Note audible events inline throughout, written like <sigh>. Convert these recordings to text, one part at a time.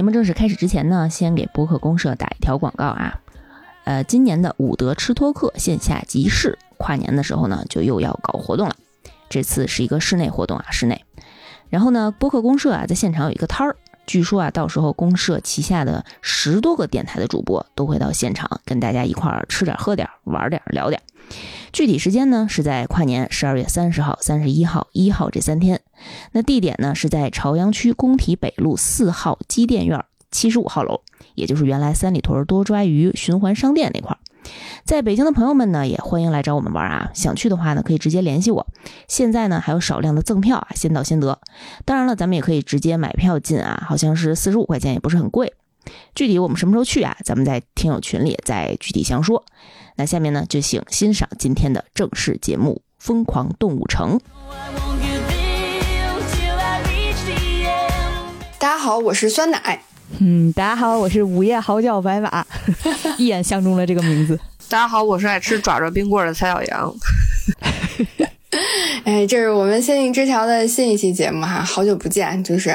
节目正式开始之前呢，先给播客公社打一条广告啊。呃，今年的伍德吃托克线下集市，跨年的时候呢，就又要搞活动了。这次是一个室内活动啊，室内。然后呢，播客公社啊，在现场有一个摊儿，据说啊，到时候公社旗下的十多个电台的主播都会到现场，跟大家一块儿吃点、喝点、玩点、聊点。具体时间呢，是在跨年十二月三十号、三十一号、一号这三天。那地点呢，是在朝阳区工体北路四号机电院七十五号楼，也就是原来三里屯多抓鱼循环商店那块儿。在北京的朋友们呢，也欢迎来找我们玩啊！想去的话呢，可以直接联系我。现在呢，还有少量的赠票啊，先到先得。当然了，咱们也可以直接买票进啊，好像是四十五块钱，也不是很贵。具体我们什么时候去啊？咱们在听友群里再具体详说。那下面呢，就请欣赏今天的正式节目《疯狂动物城》。大家好，我是酸奶。嗯，大家好，我是午夜嚎叫白马，<laughs> 一眼相中了这个名字。大家好，我是爱吃爪爪冰棍的蔡小阳。<laughs> <laughs> 哎，这是我们仙境之桥的新一期节目哈，好久不见，就是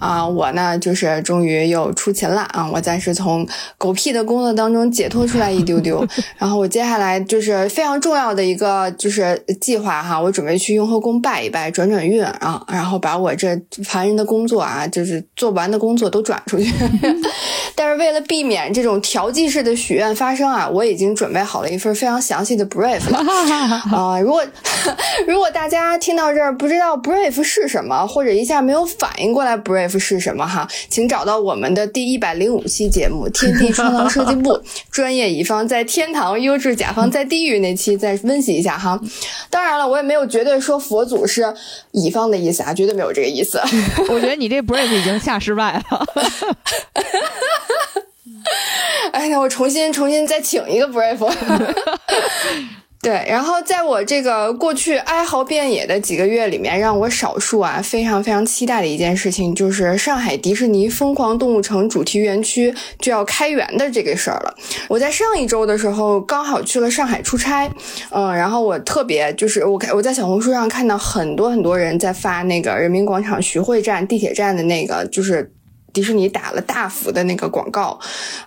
啊，我呢就是终于又出勤了啊，我暂时从狗屁的工作当中解脱出来一丢丢，<laughs> 然后我接下来就是非常重要的一个就是计划哈，我准备去雍和宫拜一拜，转转运啊，然后把我这烦人的工作啊，就是做不完的工作都转出去。<laughs> 但是为了避免这种调剂式的许愿发生啊，我已经准备好了一份非常详细的 brief 了啊，如果。<laughs> 如果大家听到这儿不知道 brief 是什么，或者一下没有反应过来 brief 是什么哈，请找到我们的第一百零五期节目《天地创造设计部 <laughs>》，专业乙方在天堂，优质甲方在地狱那期再温习一下哈。当然了，我也没有绝对说佛祖是乙方的意思啊，绝对没有这个意思。<laughs> 我觉得你这 brief 已经下失败了。哎呀，我重新重新再请一个 brief。对，然后在我这个过去哀嚎遍野的几个月里面，让我少数啊非常非常期待的一件事情，就是上海迪士尼疯狂动物城主题园区就要开园的这个事儿了。我在上一周的时候刚好去了上海出差，嗯，然后我特别就是我看我在小红书上看到很多很多人在发那个人民广场徐汇站地铁站的那个就是。迪士尼打了大幅的那个广告，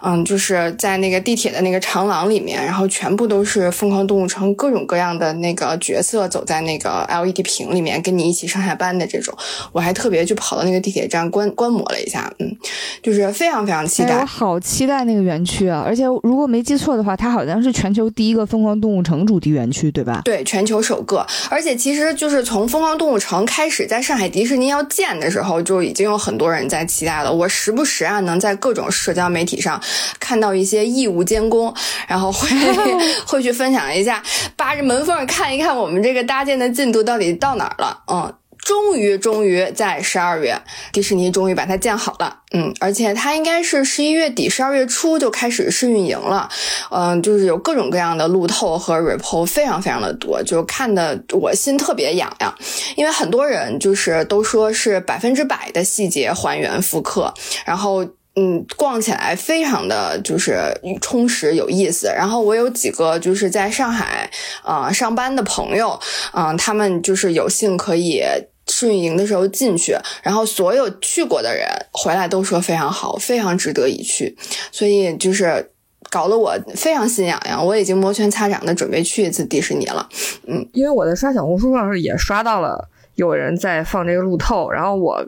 嗯，就是在那个地铁的那个长廊里面，然后全部都是疯狂动物城各种各样的那个角色走在那个 LED 屏里面，跟你一起上下班的这种。我还特别去跑到那个地铁站观观摩了一下，嗯，就是非常非常期待。我好期待那个园区啊！而且如果没记错的话，它好像是全球第一个疯狂动物城主题园区，对吧？对，全球首个。而且其实就是从疯狂动物城开始，在上海迪士尼要建的时候，就已经有很多人在期待了。我时不时啊，能在各种社交媒体上看到一些义务监工，然后会 <laughs> 会去分享一下，扒着门缝看一看我们这个搭建的进度到底到哪儿了。嗯，终于终于在十二月，迪士尼终于把它建好了。嗯，而且它应该是十一月底、十二月初就开始试运营了。嗯，就是有各种各样的路透和 report，非常非常的多，就看的我心特别痒痒。因为很多人就是都说是百分之百的细节还原复刻，然后嗯，逛起来非常的就是充实有意思。然后我有几个就是在上海啊上班的朋友，嗯，他们就是有幸可以。试运营的时候进去，然后所有去过的人回来都说非常好，非常值得一去，所以就是搞得我非常心痒痒。我已经摩拳擦掌的准备去一次迪士尼了。嗯，因为我在刷小红书上是也刷到了有人在放这个路透，然后我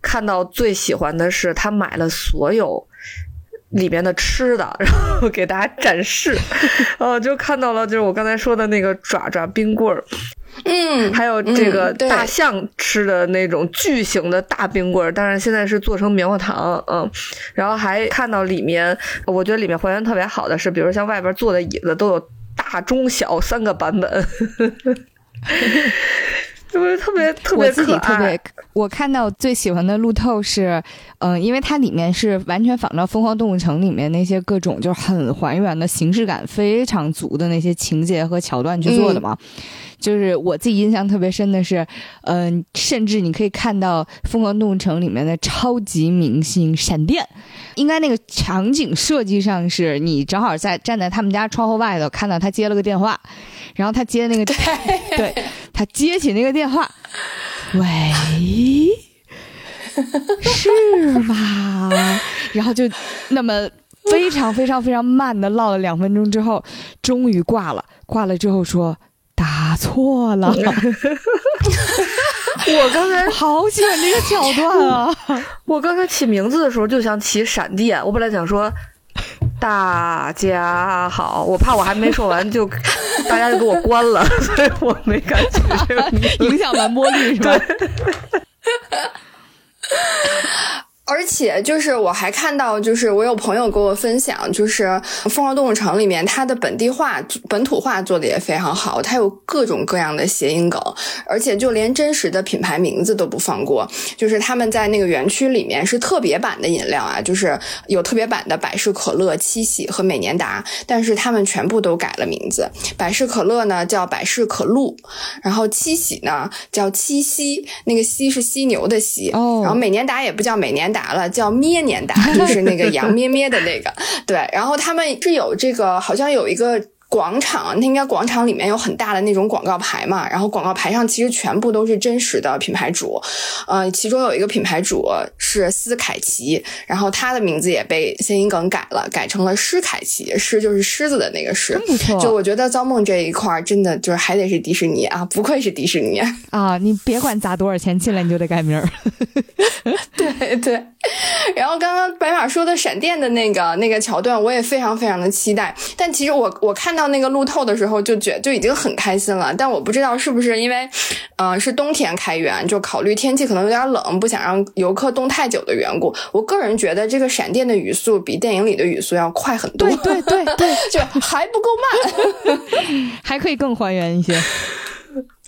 看到最喜欢的是他买了所有里面的吃的，然后给大家展示。<laughs> 呃，就看到了就是我刚才说的那个爪爪冰棍儿。嗯，还有这个大象吃的那种巨型的大冰棍儿，当然现在是做成棉花糖，嗯，然后还看到里面，我觉得里面还原特别好的是，比如像外边坐的椅子都有大、中、小三个版本。就是特别特别可爱。我看到最喜欢的路透是，嗯，因为它里面是完全仿照《疯狂动物城》里面那些各种就是很还原的形式感非常足的那些情节和桥段去做的嘛。就是我自己印象特别深的是，嗯，甚至你可以看到《疯狂动物城》里面的超级明星闪电。应该那个场景设计上是你正好在站在他们家窗户外头看到他接了个电话。然后他接那个，对他接起那个电话，喂，是吗？然后就那么非常非常非常慢的唠了两分钟之后，终于挂了。挂了之后说打错了。<laughs> 我刚才好喜欢这个桥段啊！我刚才起名字的时候就想起闪电，我本来想说大家好，我怕我还没说完就大家就给我关了，<laughs> 所以我没敢举这个。影响完播率是吧？而且就是我还看到，就是我有朋友给我分享，就是《疯狂动物城》里面它的本地化、本土化做的也非常好，它有各种各样的谐音梗，而且就连真实的品牌名字都不放过。就是他们在那个园区里面是特别版的饮料啊，就是有特别版的百事可乐、七喜和美年达，但是他们全部都改了名字。百事可乐呢叫百事可露，然后七喜呢叫七夕，那个夕是犀牛的犀，哦然后美年达也不叫美年达了，叫咩年达，就是那个羊咩咩的那个。对，然后他们是有这个，好像有一个。广场，那应该广场里面有很大的那种广告牌嘛，然后广告牌上其实全部都是真实的品牌主，呃，其中有一个品牌主是斯凯奇，然后他的名字也被谐音梗改了，改成了施凯奇，施就是狮子的那个狮。不错，就我觉得造梦这一块儿真的就是还得是迪士尼啊，不愧是迪士尼。啊，你别管砸多少钱进来，你就得改名儿。<laughs> 对对，然后刚刚白马说的闪电的那个那个桥段，我也非常非常的期待。但其实我我看到那个路透的时候，就觉就已经很开心了。但我不知道是不是因为，嗯、是冬天开园，就考虑天气可能有点冷，不想让游客冻太久的缘故。我个人觉得这个闪电的语速比电影里的语速要快很多，对对对对，<laughs> 就还不够慢。<laughs> 还可以更还原一些。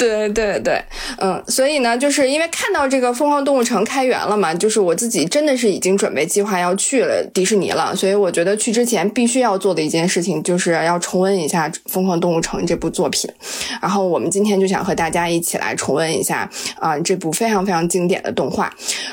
对对对，嗯，所以呢，就是因为看到这个疯狂动物城开园了嘛，就是我自己真的是已经准备计划要去了迪士尼了，所以我觉得去之前必须要做的一件事情就是要重温一下《疯狂动物城》这部作品。然后我们今天就想和大家一起来重温一下啊、这部非常非常经典的动画。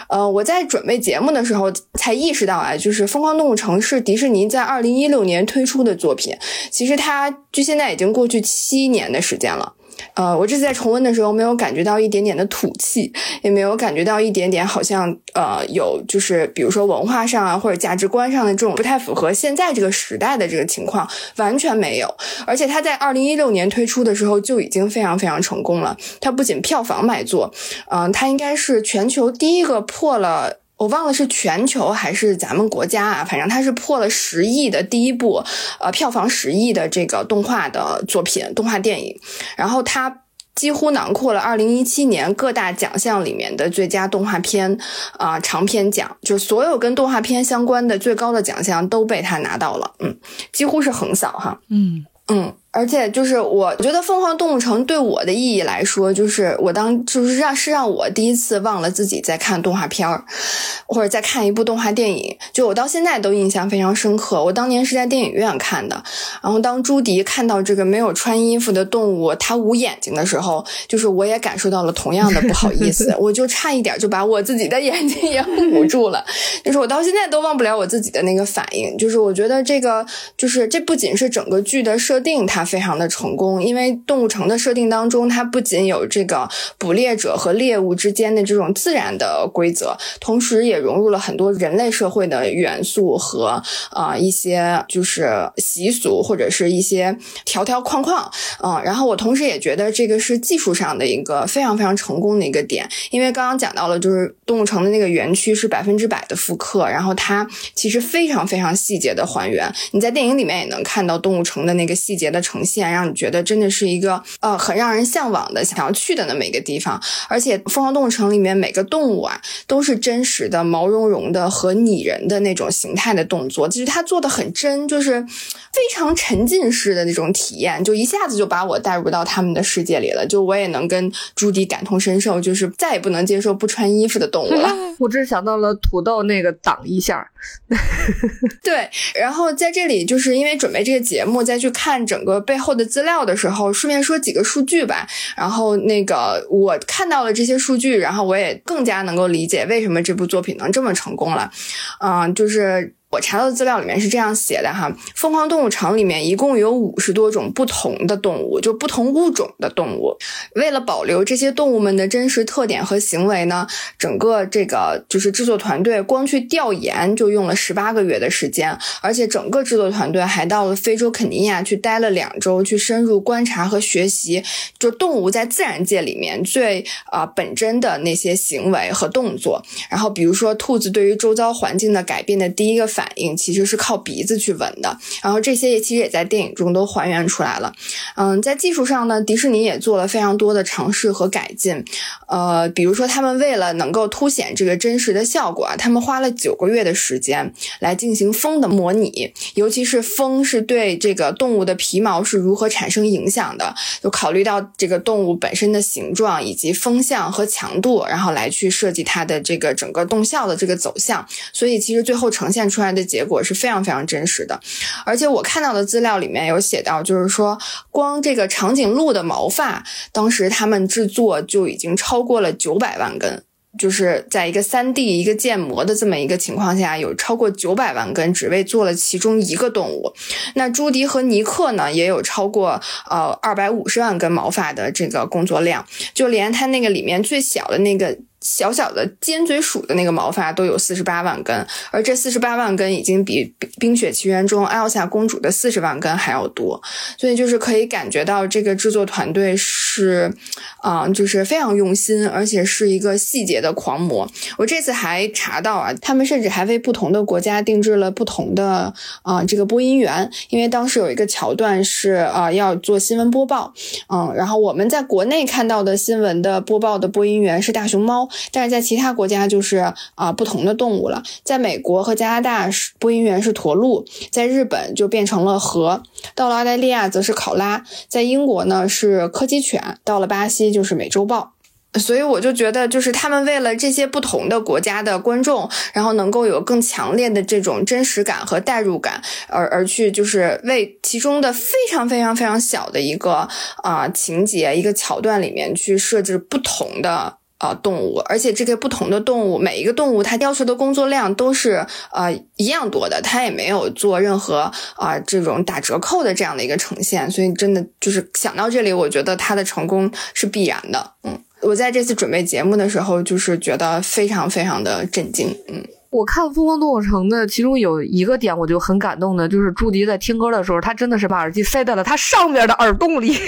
呃，我在准备节目的时候才意识到啊，就是《疯狂动物城》是迪士尼在二零一六年推出的作品，其实它距现在已经过去七年的时间了。呃，我这次在重温的时候，没有感觉到一点点的土气，也没有感觉到一点点好像呃有就是比如说文化上啊或者价值观上的这种不太符合现在这个时代的这个情况，完全没有。而且它在二零一六年推出的时候就已经非常非常成功了。它不仅票房卖座，嗯、它应该是全球第一个破了。我忘了是全球还是咱们国家啊，反正它是破了十亿的第一部，呃，票房十亿的这个动画的作品，动画电影。然后它几乎囊括了二零一七年各大奖项里面的最佳动画片啊、长篇奖，就是所有跟动画片相关的最高的奖项都被它拿到了，嗯，几乎是横扫哈。嗯，嗯，而且就是我觉得《疯狂动物城》对我的意义来说，就是我当就是让是让我第一次忘了自己在看动画片儿，或者在看一部动画电影，就我到现在都印象非常深刻。我当年是在电影院看的，然后当朱迪看到这个没有穿衣服的动物它捂眼睛的时候，就是我也感受到了同样的不好意思，<laughs> 我就差一点就把我自己的眼睛也捂住了。就是我到现在都忘不了我自己的那个反应。就是我觉得这个，就是这不仅是整个剧的设定它非常的成功，因为动物城的设定当中，它不仅有这个捕猎者和猎物之间的这种自然的规则，同时也融入了很多人类社会的元素和呃一些就是习俗或者是一些条条框框。嗯，然后我同时也觉得这个是技术上的一个非常非常成功的一个点，因为刚刚讲到了，就是动物城的那个园区是百分之百的复刻，然后它其实非常非常细节的还原。你在电影里面也能看到动物城的那个细节的呈现，让你觉得真的是一个呃很让人向往的、想要去的那么一个地方。而且《疯狂动物城》里面每个动物啊都是真实的、毛茸茸的和拟人的那种形态的动作，就是它做的很真，就是非常沉浸式的那种体验，就一下子就把我带入到他们的世界里了。就我也能跟朱迪感同身受，就是再也不能接受不穿衣服的动物了。<laughs> 我只想到了土豆那个挡一下，<laughs> 对，然后在这里就是因为准备这个节目，再去看整个背后的资料的时候，顺便说几个数据吧。然后那个我看到了这些数据，然后我也更加能够理解为什么这部作品能这么成功了。嗯、就是。我查到的资料里面是这样写的哈，疯狂动物城里面一共有五十多种不同的动物，就不同物种的动物。为了保留这些动物们的真实特点和行为呢，整个这个就是制作团队光去调研就用了十八个月的时间，而且整个制作团队还到了非洲肯尼亚去待了两周，去深入观察和学习，就动物在自然界里面最啊本真的那些行为和动作。然后比如说兔子对于周遭环境的改变的第一个反。反应其实是靠鼻子去闻的，然后这些也其实也在电影中都还原出来了。嗯，在技术上呢，迪士尼也做了非常多的尝试和改进。呃，比如说他们为了能够凸显这个真实的效果啊，他们花了九个月的时间来进行风的模拟，尤其是风是对这个动物的皮毛是如何产生影响的，就考虑到这个动物本身的形状以及风向和强度，然后来去设计它的这个整个动效的这个走向。所以其实最后呈现出来。的结果是非常非常真实的，而且我看到的资料里面有写到，就是说光这个长颈鹿的毛发，当时他们制作就已经超过了九百万根，就是在一个三 D 一个建模的这么一个情况下，有超过九百万根，只为做了其中一个动物。那朱迪和尼克呢，也有超过呃二百五十万根毛发的这个工作量，就连他那个里面最小的那个。小小的尖嘴鼠的那个毛发都有四十八万根，而这四十八万根已经比《冰雪奇缘》中艾尔莎公主的四十万根还要多，所以就是可以感觉到这个制作团队是，啊，就是非常用心，而且是一个细节的狂魔。我这次还查到啊，他们甚至还为不同的国家定制了不同的啊这个播音员，因为当时有一个桥段是啊要做新闻播报，嗯，然后我们在国内看到的新闻的播报的播音员是大熊猫。但是在其他国家就是啊不同的动物了，在美国和加拿大是播音员是驼鹿，在日本就变成了河，到了澳大利亚则是考拉，在英国呢是柯基犬，到了巴西就是美洲豹。所以我就觉得，就是他们为了这些不同的国家的观众，然后能够有更强烈的这种真实感和代入感，而而去就是为其中的非常非常非常小的一个啊情节一个桥段里面去设置不同的。啊，动物，而且这个不同的动物，每一个动物它要求的工作量都是呃一样多的，它也没有做任何啊这种打折扣的这样的一个呈现，所以真的就是想到这里，我觉得它的成功是必然的。嗯，我在这次准备节目的时候，就是觉得非常非常的震惊。嗯，我看《疯狂动物城》的其中有一个点，我就很感动的，就是朱迪在听歌的时候，他真的是把耳机塞在了他上面的耳洞里。<laughs>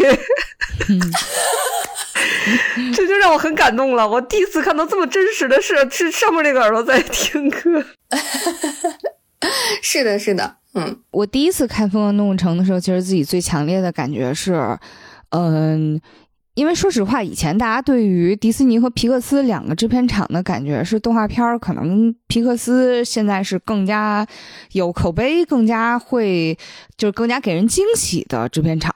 <laughs> 这就让我很感动了。我第一次看到这么真实的事，是上面那个耳朵在听歌。<laughs> 是的，是的，嗯，我第一次看《疯狂动物城》的时候，其实自己最强烈的感觉是，嗯。因为说实话，以前大家对于迪士尼和皮克斯两个制片厂的感觉是动画片儿，可能皮克斯现在是更加有口碑，更加会就是更加给人惊喜的制片厂。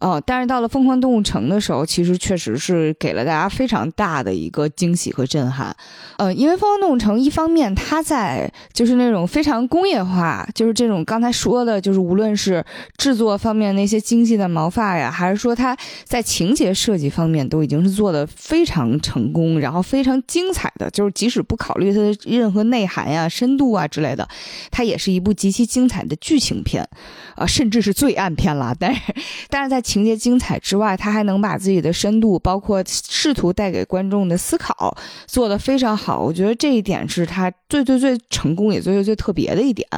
哦，但是到了《疯狂动物城》的时候，其实确实是给了大家非常大的一个惊喜和震撼。呃，因为《疯狂动物城》一方面它在就是那种非常工业化，就是这种刚才说的，就是无论是制作方面那些精细的毛发呀，还是说它在情节设计方面都已经是做的非常成功，然后非常精彩的，就是即使不考虑它的任何内涵呀、深度啊之类的，它也是一部极其精彩的剧情片，啊，甚至是罪案片了。但是，但是在情节精彩之外，他还能把自己的深度，包括试图带给观众的思考，做得非常好。我觉得这一点是他最最最成功也最最最特别的一点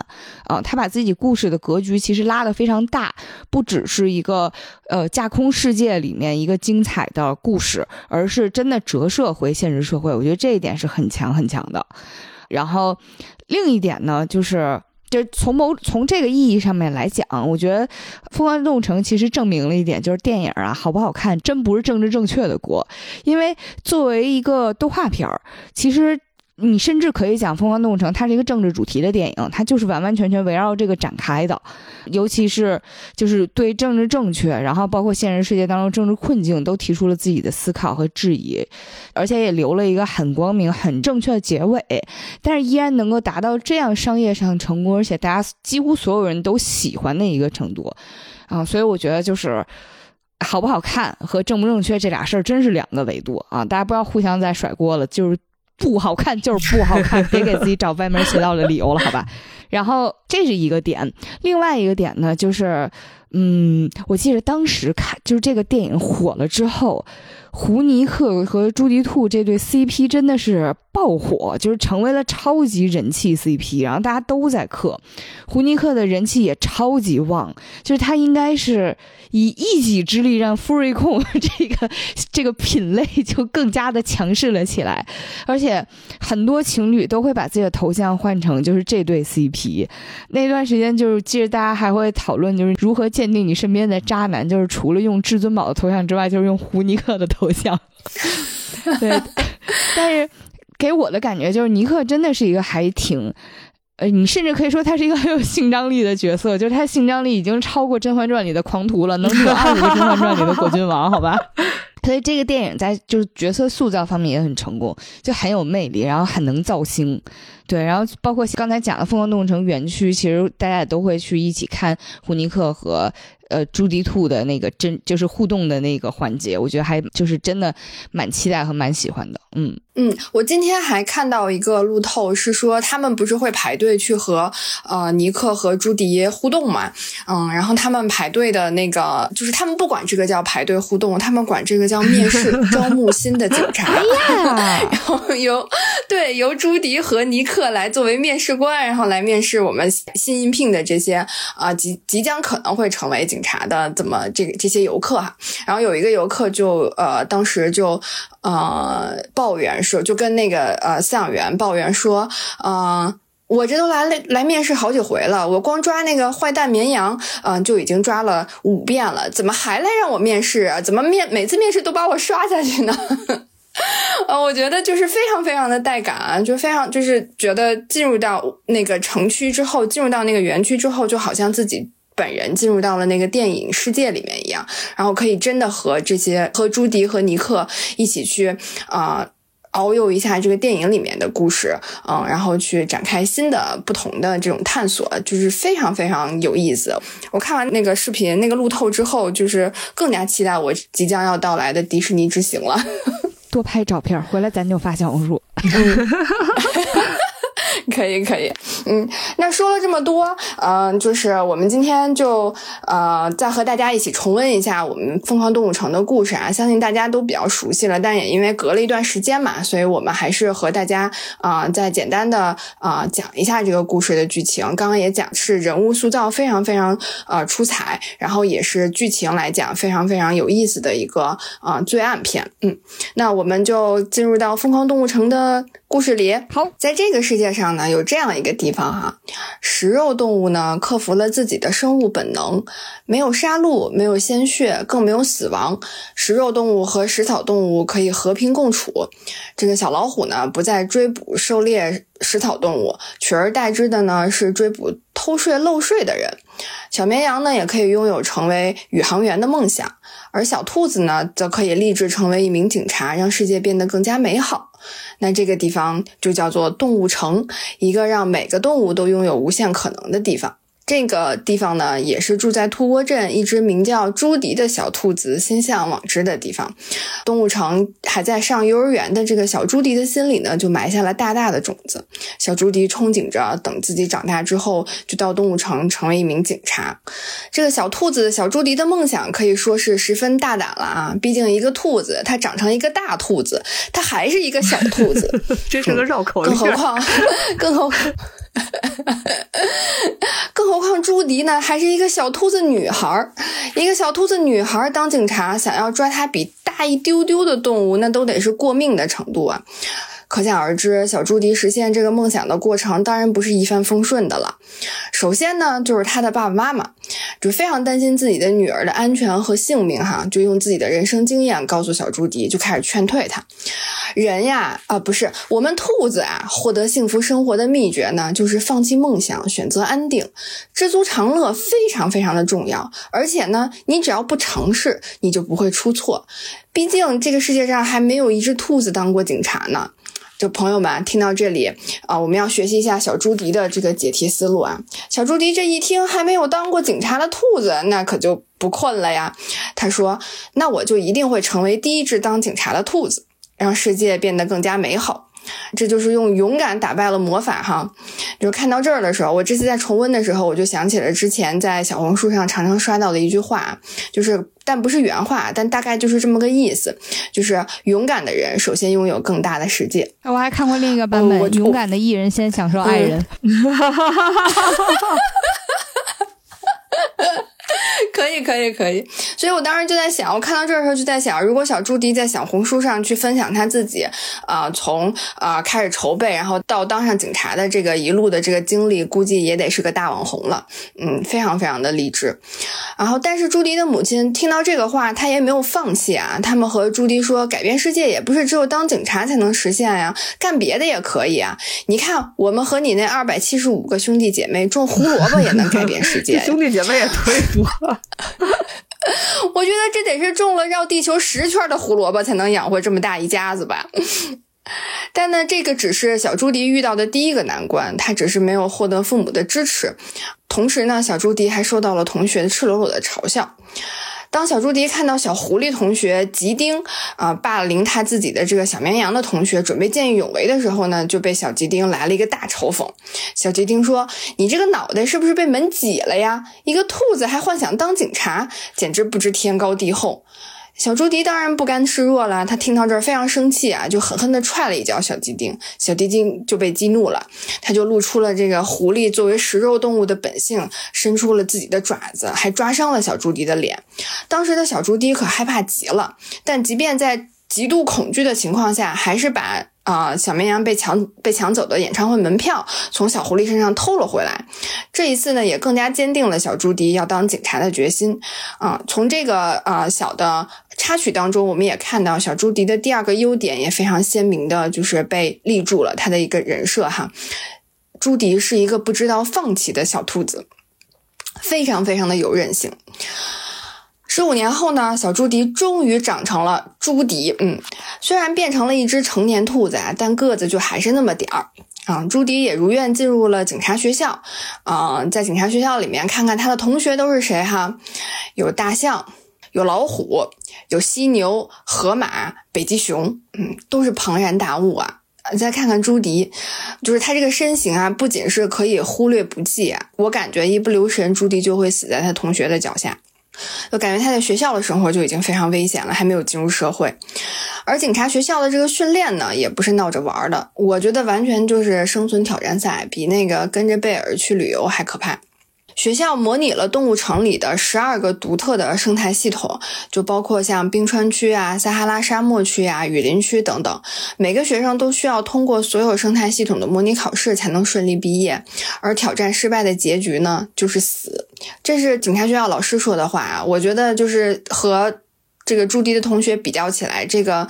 啊！他把自己故事的格局其实拉得非常大，不只是一个呃架空世界里面一个精彩的故事，而是真的折射回现实社会。我觉得这一点是很强很强的。然后另一点呢，就是。就从某从这个意义上面来讲，我觉得《疯狂动物城》其实证明了一点，就是电影啊好不好看，真不是政治正确的锅。因为作为一个动画片儿，其实。你甚至可以讲《疯狂动物城》，它是一个政治主题的电影，它就是完完全全围绕这个展开的，尤其是就是对政治正确，然后包括现实世界当中政治困境都提出了自己的思考和质疑，而且也留了一个很光明、很正确的结尾，但是依然能够达到这样商业上成功，而且大家几乎所有人都喜欢的一个程度，啊，所以我觉得就是好不好看和正不正确这俩事儿真是两个维度啊，大家不要互相再甩锅了，就是。不好看 <laughs> 就是不好看，<laughs> 别给自己找歪门邪道的理由了，好吧？然后这是一个点，另外一个点呢，就是，嗯，我记得当时看就是这个电影火了之后，胡尼克和朱迪兔这对 CP 真的是爆火，就是成为了超级人气 CP，然后大家都在磕，胡尼克的人气也超级旺，就是他应该是以一己之力让富瑞控这个这个品类就更加的强势了起来，而且很多情侣都会把自己的头像换成就是这对 CP。那段时间就是其实大家还会讨论就是如何鉴定你身边的渣男，就是除了用至尊宝的头像之外，就是用胡尼克的头像。<laughs> 对，但是给我的感觉就是尼克真的是一个还挺。呃，你甚至可以说他是一个很有性张力的角色，就是他性张力已经超过《甄嬛传》里的狂徒了，能得二十个《甄嬛传》里的果郡王，好吧？<laughs> 所以这个电影在就是角色塑造方面也很成功，就很有魅力，然后很能造星，对，然后包括刚才讲的《疯狂动物城》园区，其实大家也都会去一起看胡尼克和呃朱迪兔的那个真就是互动的那个环节，我觉得还就是真的蛮期待和蛮喜欢的，嗯。嗯，我今天还看到一个路透，是说他们不是会排队去和呃尼克和朱迪互动嘛？嗯，然后他们排队的那个，就是他们不管这个叫排队互动，他们管这个叫面试，<laughs> 招募新的警察。<laughs> 然后由对由朱迪和尼克来作为面试官，然后来面试我们新应聘的这些啊、即即将可能会成为警察的怎么这个这些游客哈。然后有一个游客就呃当时就呃抱怨说，就跟那个呃饲养员抱怨说，呃。我这都来来面试好几回了，我光抓那个坏蛋绵羊，嗯、就已经抓了五遍了，怎么还来让我面试啊？怎么面每次面试都把我刷下去呢？<laughs> 呃，我觉得就是非常非常的带感，就非常就是觉得进入到那个城区之后，进入到那个园区之后，就好像自己本人进入到了那个电影世界里面一样，然后可以真的和这些和朱迪和尼克一起去啊。遨游一下这个电影里面的故事，嗯，然后去展开新的、不同的这种探索，就是非常非常有意思。我看完那个视频、那个路透之后，就是更加期待我即将要到来的迪士尼之行了。多拍照片，回来咱就发小红书。<laughs> 可以，可以，嗯，那说了这么多，嗯、就是我们今天就呃再和大家一起重温一下我们《疯狂动物城》的故事啊，相信大家都比较熟悉了，但也因为隔了一段时间嘛，所以我们还是和大家啊、再简单的啊、讲一下这个故事的剧情。刚刚也讲是人物塑造非常非常呃出彩，然后也是剧情来讲非常非常有意思的一个啊、罪案片。嗯，那我们就进入到《疯狂动物城》的故事里。好，在这个世界上上呢，有这样一个地方哈，食肉动物呢克服了自己的生物本能，没有杀戮，没有鲜血，更没有死亡。食肉动物和食草动物可以和平共处。这个小老虎呢，不再追捕狩猎食草动物，取而代之的呢是追捕偷税漏税的人。小绵羊呢，也可以拥有成为宇航员的梦想，而小兔子呢，则可以立志成为一名警察，让世界变得更加美好。那这个地方就叫做动物城，一个让每个动物都拥有无限可能的地方。这个地方呢，也是住在兔窝镇一只名叫朱迪的小兔子心向往之的地方。动物城还在上幼儿园的这个小朱迪的心里呢，就埋下了大大的种子。小朱迪憧憬着等自己长大之后，就到动物城成为一名警察。这个小兔子小朱迪的梦想可以说是十分大胆了啊！毕竟一个兔子，它长成一个大兔子，它还是一个小兔子。这是个绕口令更。<laughs> 何况，更何况，<laughs> <laughs> 更何况朱迪呢，还是一个小兔子女孩儿。一个小兔子女孩儿当警察，想要抓它比大一丢丢的动物，那都得是过命的程度啊。可想而知，小朱迪实现这个梦想的过程当然不是一帆风顺的了。首先呢，就是他的爸爸妈妈就非常担心自己的女儿的安全和性命，哈，就用自己的人生经验告诉小朱迪，就开始劝退他。人呀，啊，不是我们兔子啊，获得幸福生活的秘诀呢，就是放弃梦想，选择安定，知足常乐非常非常的重要。而且呢，你只要不尝试，你就不会出错。毕竟这个世界上还没有一只兔子当过警察呢。就朋友们听到这里啊、我们要学习一下小朱迪的这个解题思路啊。小朱迪这一听还没有当过警察的兔子，那可就不困了呀。他说：“那我就一定会成为第一只当警察的兔子，让世界变得更加美好。”这就是用勇敢打败了魔法哈。就是看到这儿的时候，我这次在重温的时候，我就想起了之前在小红书上常常刷到的一句话，就是但不是原话，但大概就是这么个意思，就是勇敢的人首先拥有更大的世界。我还看过另一个版本，勇敢的艺人先享受爱人。<laughs> <laughs> <laughs> <laughs> 可以可以可以，所以我当时就在想，我看到这儿的时候就在想，如果小朱迪在小红书上去分享他自己啊，从啊开始筹备，然后到当上警察的这个一路的这个经历，估计也得是个大网红了。嗯，非常非常的励志。然后，但是朱迪的母亲听到这个话，他也没有放弃啊。他们和朱迪说，改变世界也不是只有当警察才能实现呀，干别的也可以啊。你看，我们和你那二百七十五个兄弟姐妹种胡萝卜也能改变世界。<laughs> 兄弟姐妹也忒 <laughs> <laughs> 我觉得这得是种了绕地球十圈的胡萝卜才能养活这么大一家子吧。但呢，这个只是小朱迪遇到的第一个难关，他只是没有获得父母的支持，同时呢，小朱迪还受到了同学赤裸裸的嘲笑。当小朱迪看到小狐狸同学吉丁啊霸凌他自己的这个小绵羊的同学，准备见义勇为的时候呢，就被小吉丁来了一个大嘲讽。小吉丁说：“你这个脑袋是不是被门挤了呀？一个兔子还幻想当警察，简直不知天高地厚。”小朱迪当然不甘示弱了，他听到这儿非常生气啊，就狠狠地踹了一脚小鸡丁，小鸡丁就被激怒了，他就露出了这个狐狸作为食肉动物的本性，伸出了自己的爪子，还抓伤了小朱迪的脸。当时的小朱迪可害怕极了，但即便在极度恐惧的情况下，还是把。啊，小绵羊被抢被抢走的演唱会门票从小狐狸身上偷了回来。这一次呢，也更加坚定了小朱迪要当警察的决心。啊，从这个啊小的插曲当中，我们也看到小朱迪的第二个优点也非常鲜明的，就是被立住了他的一个人设哈。朱迪是一个不知道放弃的小兔子，非常非常的有韧性。十五年后呢，小朱迪终于长成了朱迪。嗯，虽然变成了一只成年兔子啊，但个子就还是那么点儿啊。朱迪也如愿进入了警察学校。啊，在警察学校里面看看他的同学都是谁哈？有大象，有老虎，有犀牛、河马、北极熊。嗯，都是庞然大物啊。再看看朱迪，就是他这个身形啊，不仅是可以忽略不计，我感觉一不留神，朱迪就会死在他同学的脚下。就感觉他在学校的生活就已经非常危险了，还没有进入社会。而警察学校的这个训练呢，也不是闹着玩的，我觉得完全就是生存挑战赛，比那个跟着贝尔去旅游还可怕。学校模拟了动物城里的十二个独特的生态系统，就包括像冰川区啊、撒哈拉沙漠区啊、雨林区等等。每个学生都需要通过所有生态系统的模拟考试才能顺利毕业，而挑战失败的结局呢，就是死。这是警察学校老师说的话啊，我觉得就是和这个朱迪的同学比较起来，这个，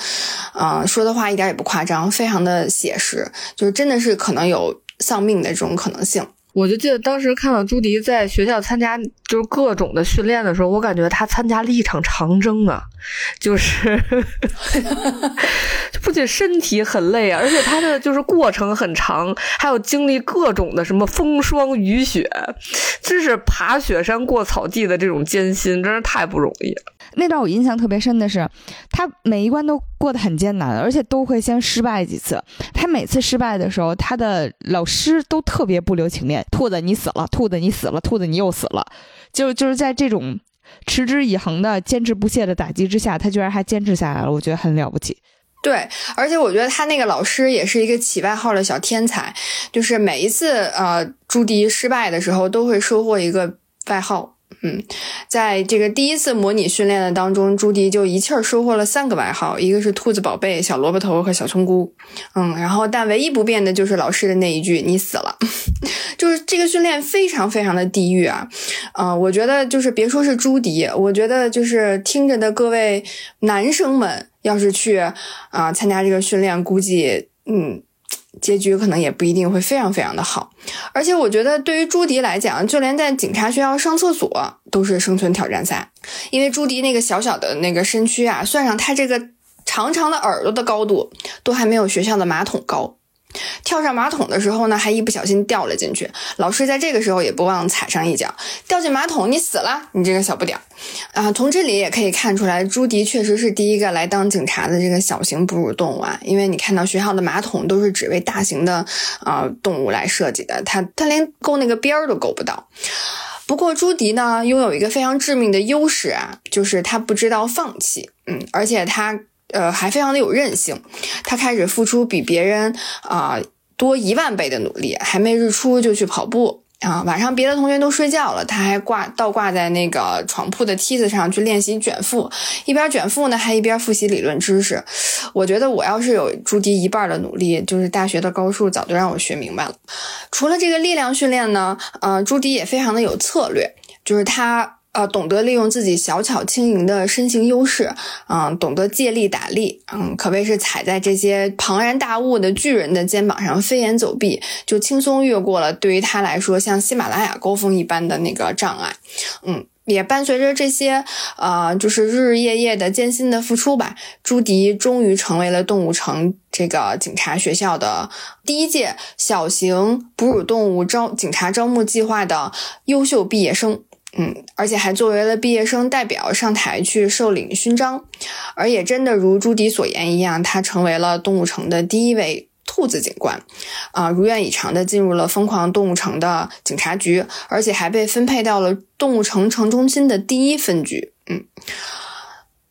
呃，说的话一点也不夸张，非常的写实，就是真的是可能有丧命的这种可能性。我就记得当时看到朱迪在学校参加就是各种的训练的时候，我感觉他参加了一场长征啊，就是 <laughs> 不仅身体很累啊，而且他的就是过程很长，还有经历各种的什么风霜雨雪，真是爬雪山过草地的这种艰辛，真是太不容易了。那段我印象特别深的是，他每一关都过得很艰难，而且都会先失败几次。他每次失败的时候，他的老师都特别不留情面：“兔子你死了，兔子你死了，兔子你又死了。”就就是在这种持之以恒的坚持不懈的打击之下，他居然还坚持下来了，我觉得很了不起。对，而且我觉得他那个老师也是一个起外号的小天才，就是每一次呃朱迪失败的时候，都会收获一个外号。嗯，在这个第一次模拟训练的当中，朱迪就一气儿收获了三个外号，一个是兔子宝贝、小萝卜头和小葱菇。嗯，然后但唯一不变的就是老师的那一句“你死了”，<laughs> 就是这个训练非常非常的地狱啊。啊，我觉得就是别说是朱迪，我觉得就是听着的各位男生们，要是去啊参加这个训练，估计嗯。结局可能也不一定会非常非常的好，而且我觉得对于朱迪来讲，就连在警察学校上厕所都是生存挑战赛，因为朱迪那个小小的那个身躯啊，算上他这个长长的耳朵的高度，都还没有学校的马桶高。跳上马桶的时候呢，还一不小心掉了进去。老师在这个时候也不忘踩上一脚，掉进马桶，你死了，你这个小不点儿啊！从这里也可以看出来，朱迪确实是第一个来当警察的这个小型哺乳动物啊。因为你看到学校的马桶都是只为大型的啊动物来设计的，它它连够那个边儿都够不到。不过朱迪呢，拥有一个非常致命的优势啊，就是他不知道放弃，嗯，而且他。呃，还非常的有韧性，他开始付出比别人啊多一万倍的努力，还没日出就去跑步啊。晚上别的同学都睡觉了，他还挂倒挂在那个床铺的梯子上去练习卷腹，一边卷腹呢，还一边复习理论知识。我觉得我要是有朱迪一半的努力，就是大学的高数早就让我学明白了。除了这个力量训练呢，呃，朱迪也非常的有策略，就是他。呃，懂得利用自己小巧轻盈的身形优势，嗯，懂得借力打力，嗯，可谓是踩在这些庞然大物的巨人的肩膀上飞檐走壁，就轻松越过了对于他来说像喜马拉雅高峰一般的那个障碍，嗯，也伴随着这些，呃，就是日日夜夜的艰辛的付出吧，朱迪终于成为了动物城这个警察学校的第一届小型哺乳动物招警察招募计划的优秀毕业生。嗯，而且还作为了毕业生代表上台去受领勋章，而也真的如朱迪所言一样，他成为了动物城的第一位兔子警官，啊，如愿以偿的进入了疯狂动物城的警察局，而且还被分配到了动物城城中心的第一分局。嗯，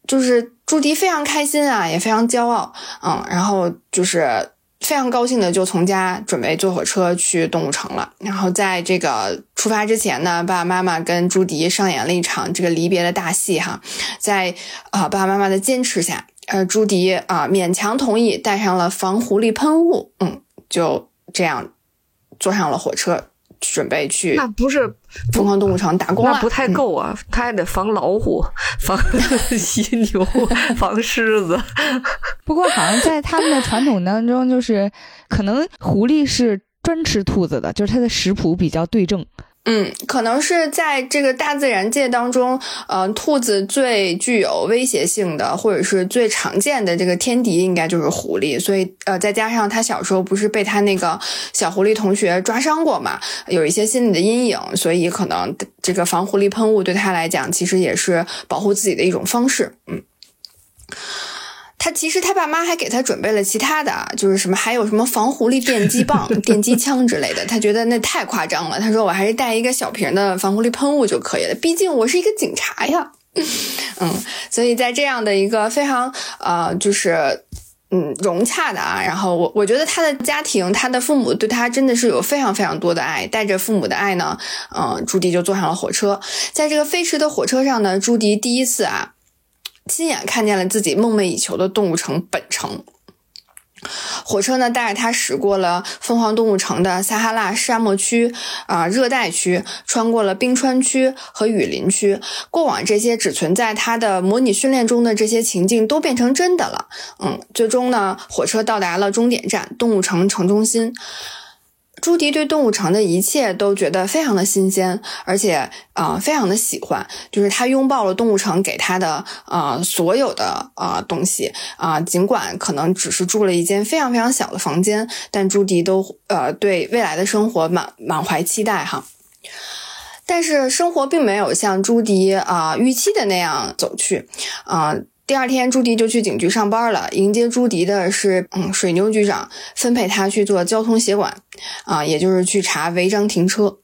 就是朱迪非常开心啊，也非常骄傲，嗯，然后就是。非常高兴的就从家准备坐火车去动物城了。然后在这个出发之前呢，爸爸妈妈跟朱迪上演了一场这个离别的大戏哈。在啊爸爸妈妈的坚持下，呃朱迪啊勉强同意带上了防狐狸喷雾，嗯，就这样坐上了火车。准备去那不是疯狂动物城打工那不太够啊！他还得防老虎、防 <laughs> 犀牛、防狮子。<laughs> 不过好像在他们的传统当中，就是可能狐狸是专吃兔子的，就是它的食谱比较对症。嗯，可能是在这个大自然界当中，呃，兔子最具有威胁性的，或者是最常见的这个天敌，应该就是狐狸。所以，呃，再加上他小时候不是被他那个小狐狸同学抓伤过嘛，有一些心理的阴影，所以可能这个防狐狸喷雾对他来讲，其实也是保护自己的一种方式。嗯。他其实他爸妈还给他准备了其他的，就是什么还有什么防狐狸电击棒、<laughs> 电击枪之类的。他觉得那太夸张了，他说我还是带一个小瓶的防狐狸喷雾就可以了，毕竟我是一个警察呀。<laughs> 嗯，所以在这样的一个非常呃，就是嗯融洽的啊，然后我我觉得他的家庭，他的父母对他真的是有非常非常多的爱，带着父母的爱呢，嗯，朱迪就坐上了火车，在这个飞驰的火车上呢，朱迪第一次啊。亲眼看见了自己梦寐以求的动物城本城。火车呢，带着他驶过了凤凰动物城的撒哈拉沙漠区啊，热带区，穿过了冰川区和雨林区。过往这些只存在他的模拟训练中的这些情境都变成真的了。嗯，最终呢，火车到达了终点站动物城城中心。朱迪对动物城的一切都觉得非常的新鲜，而且啊，非常的喜欢。就是他拥抱了动物城给他的啊所有的啊东西啊，尽管可能只是住了一间非常非常小的房间，但朱迪都呃对未来的生活满满怀期待哈。但是生活并没有像朱迪啊预期的那样走去啊。第二天，朱迪就去警局上班了。迎接朱迪的是，嗯，水牛局长分配他去做交通协管，啊，也就是去查违章停车。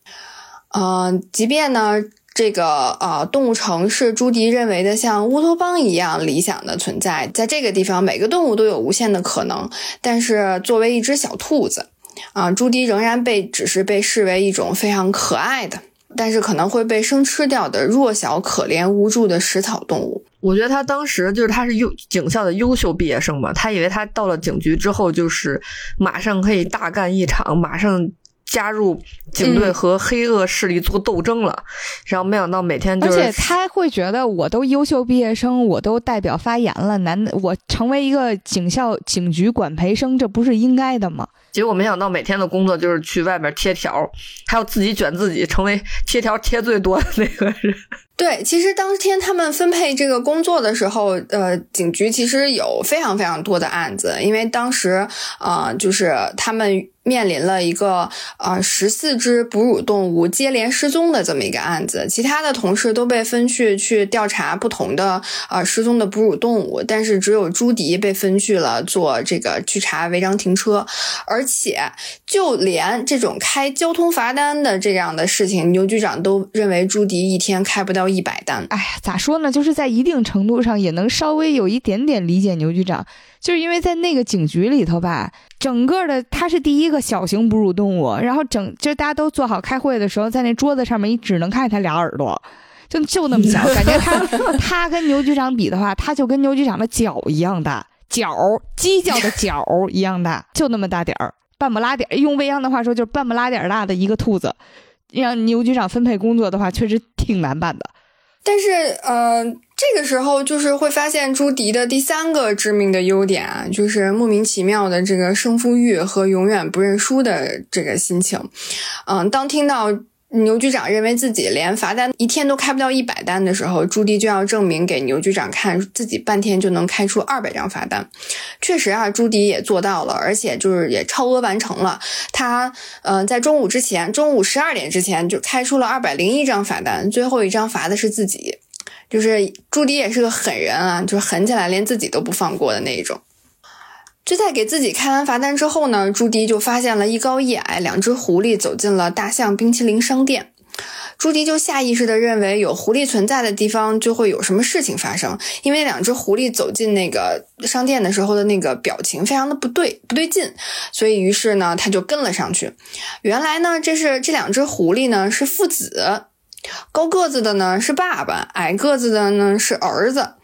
嗯，即便呢，这个呃，动物城是朱迪认为的像乌托邦一样理想的存在，在这个地方，每个动物都有无限的可能。但是，作为一只小兔子，啊，朱迪仍然被只是被视为一种非常可爱的，但是可能会被生吃掉的弱小、可怜、无助的食草动物。我觉得他当时就是他是优警校的优秀毕业生嘛，他以为他到了警局之后就是马上可以大干一场，马上加入警队和黑恶势力做斗争了。然后没想到每天，而且他会觉得我都优秀毕业生，我都代表发言了，难我成为一个警校警局管培生，这不是应该的吗？结果没想到每天的工作就是去外面贴条，还有自己卷自己，成为贴条贴最多的那个人。<laughs> 对。其实当天他们分配这个工作的时候，呃，警局其实有非常非常多的案子，因为当时啊、呃就是他们。面临了一个呃十四只哺乳动物接连失踪的这么一个案子，其他的同事都被分去去调查不同的呃失踪的哺乳动物，但是只有朱迪被分去了做这个去查违章停车，而且就连这种开交通罚单的这样的事情，牛局长都认为朱迪一天开不到一百单。哎呀，咋说呢？就是在一定程度上也能稍微有一点点理解牛局长，就是因为在那个警局里头吧，整个的他是第一个小型哺乳动物，然后整就大家都坐好开会的时候，在那桌子上面，你只能看见它俩耳朵，就就那么小，感觉它 <laughs> 它跟牛局长比的话，它就跟牛局长的脚一样大，脚犄角的脚一样大，就那么大点儿，半不拉点儿，用未央的话说就是半不拉点儿大的一个兔子。让牛局长分配工作的话，确实挺难办的。但是，呃，这个时候就是会发现朱迪的第三个致命的优点啊，就是莫名其妙的这个胜负欲和永远不认输的这个心情。嗯，当听到牛局长认为自己连罚单一天都开不到一百单的时候，朱迪就要证明给牛局长看自己半天就能开出二百张罚单。确实啊，朱迪也做到了，而且就是也超额完成了。他嗯、呃，在中午之前，中午十二点之前就开出了二百零一张罚单，最后一张罚的是自己。就是朱迪也是个狠人啊，就是狠起来连自己都不放过的那一种。就在给自己开完罚单之后呢，朱迪就发现了一高一矮两只狐狸走进了大象冰淇淋商店。朱迪就下意识地认为有狐狸存在的地方就会有什么事情发生，因为两只狐狸走进那个商店的时候的那个表情非常的不对不对劲，所以于是呢他就跟了上去。原来呢这是这两只狐狸呢是父子，高个子的呢是爸爸，矮个子的呢是儿子。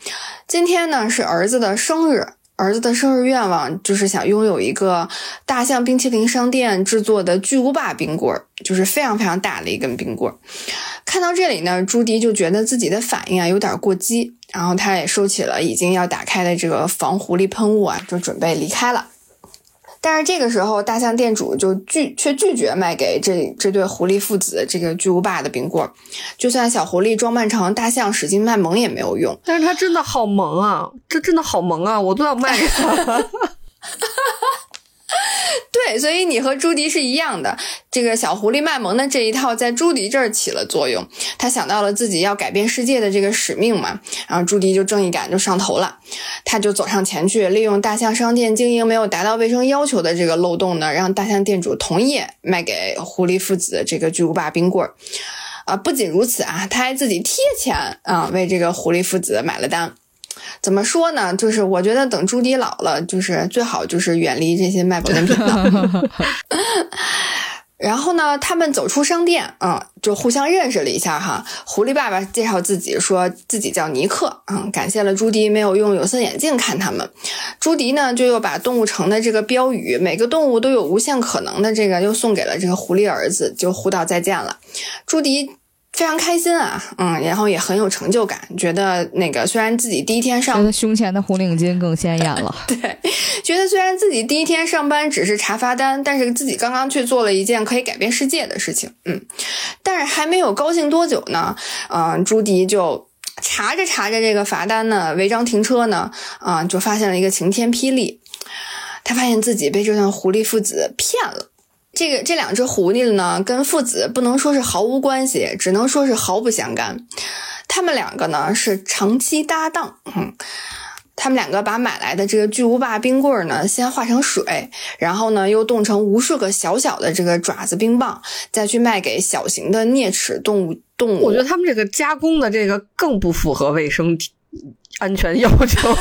今天呢是儿子的生日。儿子的生日愿望就是想拥有一个大象冰淇淋商店制作的巨无霸冰棍，就是非常非常大的一根冰棍。看到这里呢，朱迪就觉得自己的反应啊有点过激，然后他也收起了已经要打开的这个防狐狸喷雾啊，就准备离开了。但是这个时候，大象店主就拒却拒绝卖给这这对狐狸父子这个巨无霸的冰棍儿，就算小狐狸装扮成大象使劲卖萌也没有用。但是它真的好萌啊，这真的好萌啊，我都要卖给他。<laughs> <laughs> 对，所以你和朱迪是一样的。这个小狐狸卖萌的这一套在朱迪这儿起了作用，他想到了自己要改变世界的这个使命嘛，然后朱迪就正义感就上头了，他就走上前去，利用大象商店经营没有达到卫生要求的这个漏洞呢，让大象店主同意卖给狐狸父子的这个巨无霸冰棍儿。啊，不仅如此啊，他还自己贴钱啊，为这个狐狸父子买了单。怎么说呢？就是我觉得等朱迪老了，就是最好就是远离这些卖保健品的。<laughs> 然后呢，他们走出商店，嗯，就互相认识了一下哈。狐狸爸爸介绍自己，说自己叫尼克，嗯，感谢了朱迪没有用有色眼镜看他们。朱迪呢，就又把动物城的这个标语“每个动物都有无限可能”的这个又送给了这个狐狸儿子，就互道再见了。朱迪。非常开心啊，嗯，然后也很有成就感，觉得那个虽然自己第一天上，觉得胸前的红领巾更显眼了。<laughs> 对，觉得虽然自己第一天上班只是查罚单，但是自己刚刚去做了一件可以改变世界的事情，嗯，但是还没有高兴多久呢，嗯、呃，朱迪就查着查着这个罚单呢，违章停车呢，啊、呃，就发现了一个晴天霹雳，他发现自己被这对狐狸父子骗了。这个这两只狐狸呢，跟父子不能说是毫无关系，只能说是毫不相干。他们两个呢是长期搭档，嗯，他们两个把买来的这个巨无霸冰棍呢，先化成水，然后呢又冻成无数个小小的这个爪子冰棒，再去卖给小型的啮齿动物动物。我觉得他们这个加工的这个更不符合卫生体安全要求。<laughs>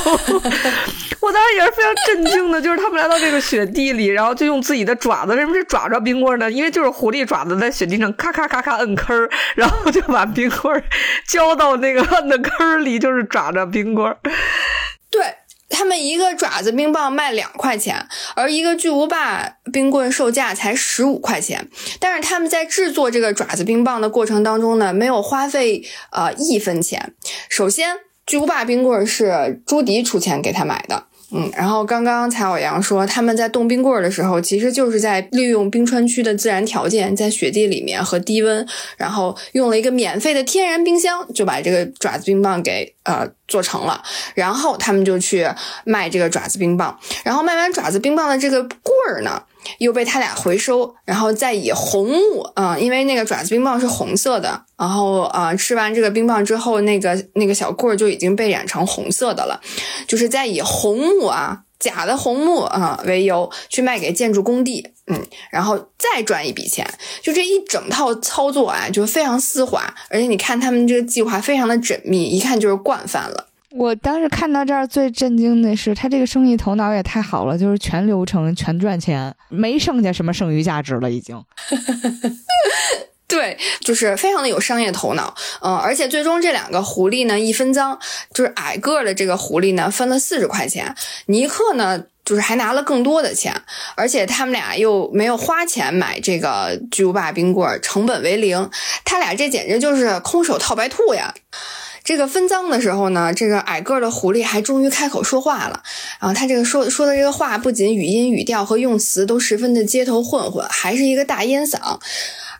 我当时也是非常震惊的，就是他们来到这个雪地里，然后就用自己的爪子，为什么是爪爪冰棍呢？因为就是狐狸爪子在雪地上咔咔咔咔摁坑儿，然后就把冰棍浇到那个摁的坑里，就是爪爪冰棍。对。他们一个爪子冰棒卖两块钱，而一个巨无霸冰棍售价才十五块钱。但是他们在制作这个爪子冰棒的过程当中呢，没有花费呃一分钱。首先，巨无霸冰棍是朱迪出钱给他买的。嗯，然后刚刚蔡小阳说，他们在冻冰棍儿的时候，其实就是在利用冰川区的自然条件，在雪地里面和低温，然后用了一个免费的天然冰箱，就把这个爪子冰棒给呃做成了。然后他们就去卖这个爪子冰棒，然后卖完爪子冰棒的这个棍儿呢。又被他俩回收，然后再以红木啊，因为那个爪子冰棒是红色的，然后啊，吃完这个冰棒之后，那个那个小棍儿就已经被染成红色的了，就是在以红木啊，假的红木啊为由去卖给建筑工地，嗯，然后再赚一笔钱，就这一整套操作啊，就非常丝滑，而且你看他们这个计划非常的缜密，一看就是惯犯了。我当时看到这儿最震惊的是，他这个生意头脑也太好了，就是全流程全赚钱，没剩下什么剩余价值了，已经。<laughs> 对，就是非常的有商业头脑，嗯，而且最终这两个狐狸呢一分赃，就是矮个的这个狐狸呢分了四十块钱，尼克呢就是还拿了更多的钱，而且他们俩又没有花钱买这个巨无霸冰棍，成本为零，他俩这简直就是空手套白兔呀。这个分赃的时候呢，这个矮个的狐狸还终于开口说话了。然后他这个说说的这个话，不仅语音语调和用词都十分的街头混混，还是一个大烟嗓。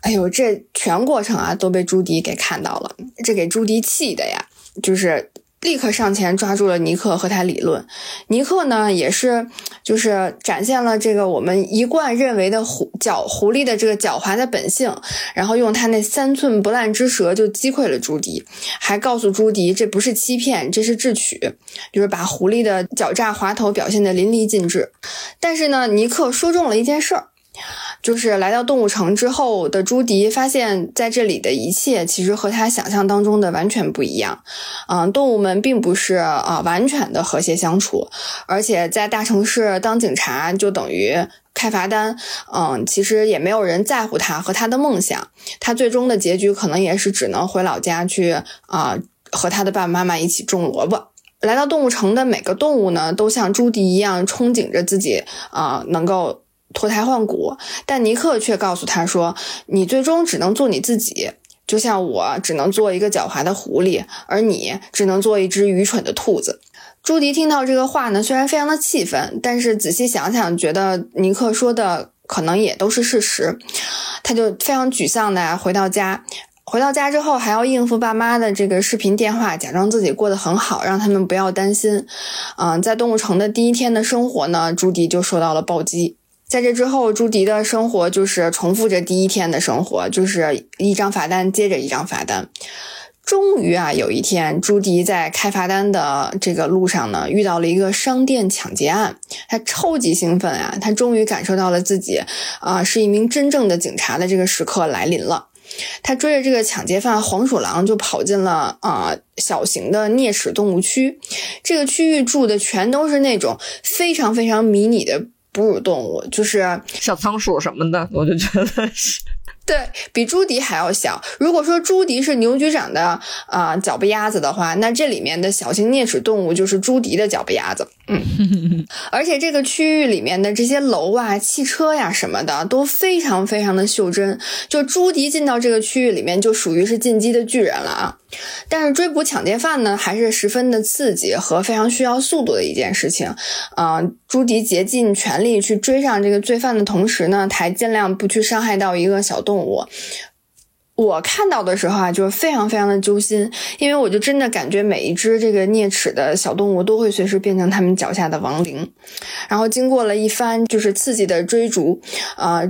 哎呦，这全过程啊都被朱迪给看到了，这给朱迪气的呀，就是。立刻上前抓住了尼克和他理论，尼克呢也是就是展现了这个我们一贯认为的狐狡狐狸的这个狡猾的本性，然后用他那三寸不烂之舌就击溃了朱迪，还告诉朱迪这不是欺骗，这是智取，就是把狐狸的狡诈滑头表现的淋漓尽致。但是呢，尼克说中了一件事儿。就是来到动物城之后的朱迪，发现在这里的一切其实和他想象当中的完全不一样。嗯，动物们并不是啊完全的和谐相处，而且在大城市当警察就等于开罚单。嗯，其实也没有人在乎他和他的梦想。他最终的结局可能也是只能回老家去啊和他的爸爸妈妈一起种萝卜。来到动物城的每个动物呢，都像朱迪一样憧憬着自己啊能够。脱胎换骨，但尼克却告诉他说：“你最终只能做你自己，就像我只能做一个狡猾的狐狸，而你只能做一只愚蠢的兔子。”朱迪听到这个话呢，虽然非常的气愤，但是仔细想想，觉得尼克说的可能也都是事实，他就非常沮丧的回到家。回到家之后，还要应付爸妈的这个视频电话，假装自己过得很好，让他们不要担心。嗯，在动物城的第一天的生活呢，朱迪就受到了暴击。在这之后，朱迪的生活就是重复着第一天的生活，就是一张罚单接着一张罚单。终于啊，有一天，朱迪在开罚单的这个路上呢，遇到了一个商店抢劫案，他超级兴奋啊！他终于感受到了自己啊是一名真正的警察的这个时刻来临了。他追着这个抢劫犯黄鼠狼就跑进了啊小型的啮齿动物区，这个区域住的全都是那种非常非常迷你的。哺乳动物就是小仓鼠什么的，我就觉得是。对比朱迪还要小。如果说朱迪是牛局长的啊脚背鸭子的话，那这里面的小型啮齿动物就是朱迪的脚背鸭子。嗯，<laughs> 而且这个区域里面的这些楼啊、汽车呀什么的都非常非常的袖珍。就朱迪进到这个区域里面，就属于是进击的巨人了啊。但是追捕抢劫犯呢，还是十分的刺激和非常需要速度的一件事情。嗯，朱迪竭尽全力去追上这个罪犯的同时呢，还尽量不去伤害到一个小动物。我我看到的时候啊，就是非常非常的揪心，因为我就真的感觉每一只这个啮齿的小动物都会随时变成他们脚下的亡灵。然后经过了一番就是刺激的追逐，啊。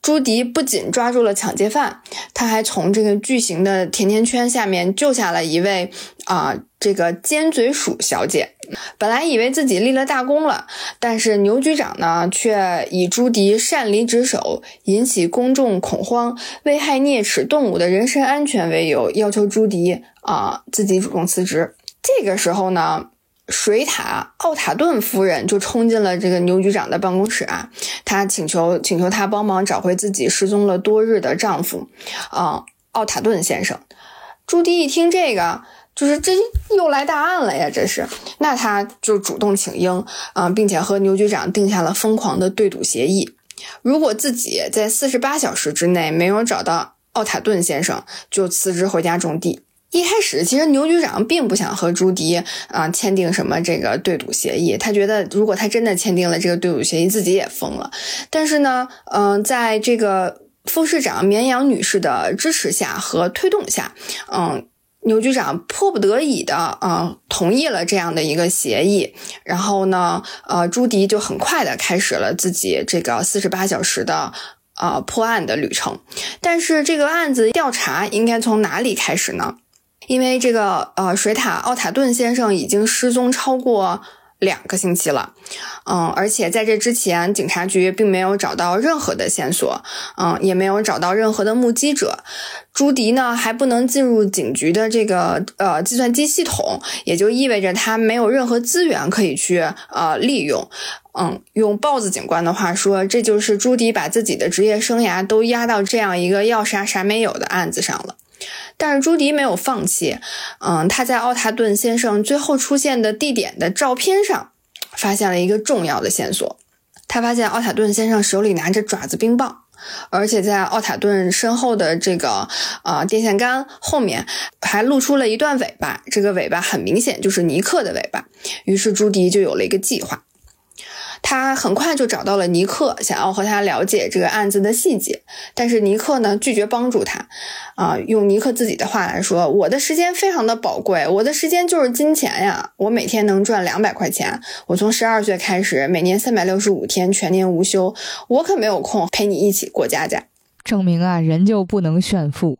朱迪不仅抓住了抢劫犯，他还从这个巨型的甜甜圈下面救下了一位啊，这个尖嘴鼠小姐。本来以为自己立了大功了，但是牛局长呢，却以朱迪擅离职守，引起公众恐慌，危害啮齿动物的人身安全为由，要求朱迪啊自己主动辞职。这个时候呢。水獭奥塔顿夫人就冲进了这个牛局长的办公室啊，她请求请求他帮忙找回自己失踪了多日的丈夫，啊，奥塔顿先生。朱迪一听这个，就是这又来大案了呀，这是。那他就主动请缨啊，并且和牛局长定下了疯狂的对赌协议，如果自己在四十八小时之内没有找到奥塔顿先生，就辞职回家种地。一开始，其实牛局长并不想和朱迪啊签订什么这个对赌协议，他觉得如果他真的签订了这个对赌协议，自己也疯了。但是呢，嗯，在这个副市长绵阳女士的支持下和推动下，嗯，牛局长迫不得已的啊同意了这样的一个协议。然后呢，呃，朱迪就很快的开始了自己这个四十八小时的。啊，破案的旅程，但是这个案子调查应该从哪里开始呢？因为这个呃，水塔奥塔顿先生已经失踪超过两个星期了，嗯，而且在这之前，警察局并没有找到任何的线索，嗯，也没有找到任何的目击者。朱迪呢，还不能进入警局的这个呃计算机系统，也就意味着他没有任何资源可以去呃利用。嗯，用豹子警官的话说，这就是朱迪把自己的职业生涯都压到这样一个要啥啥没有的案子上了。但是朱迪没有放弃，嗯，他在奥塔顿先生最后出现的地点的照片上发现了一个重要的线索。他发现奥塔顿先生手里拿着爪子冰棒，而且在奥塔顿身后的这个呃电线杆后面还露出了一段尾巴，这个尾巴很明显就是尼克的尾巴。于是朱迪就有了一个计划。他很快就找到了尼克，想要和他了解这个案子的细节，但是尼克呢拒绝帮助他。啊，用尼克自己的话来说，我的时间非常的宝贵，我的时间就是金钱呀，我每天能赚两百块钱。我从十二岁开始，每年三百六十五天全年无休，我可没有空陪你一起过家家。证明啊，人就不能炫富。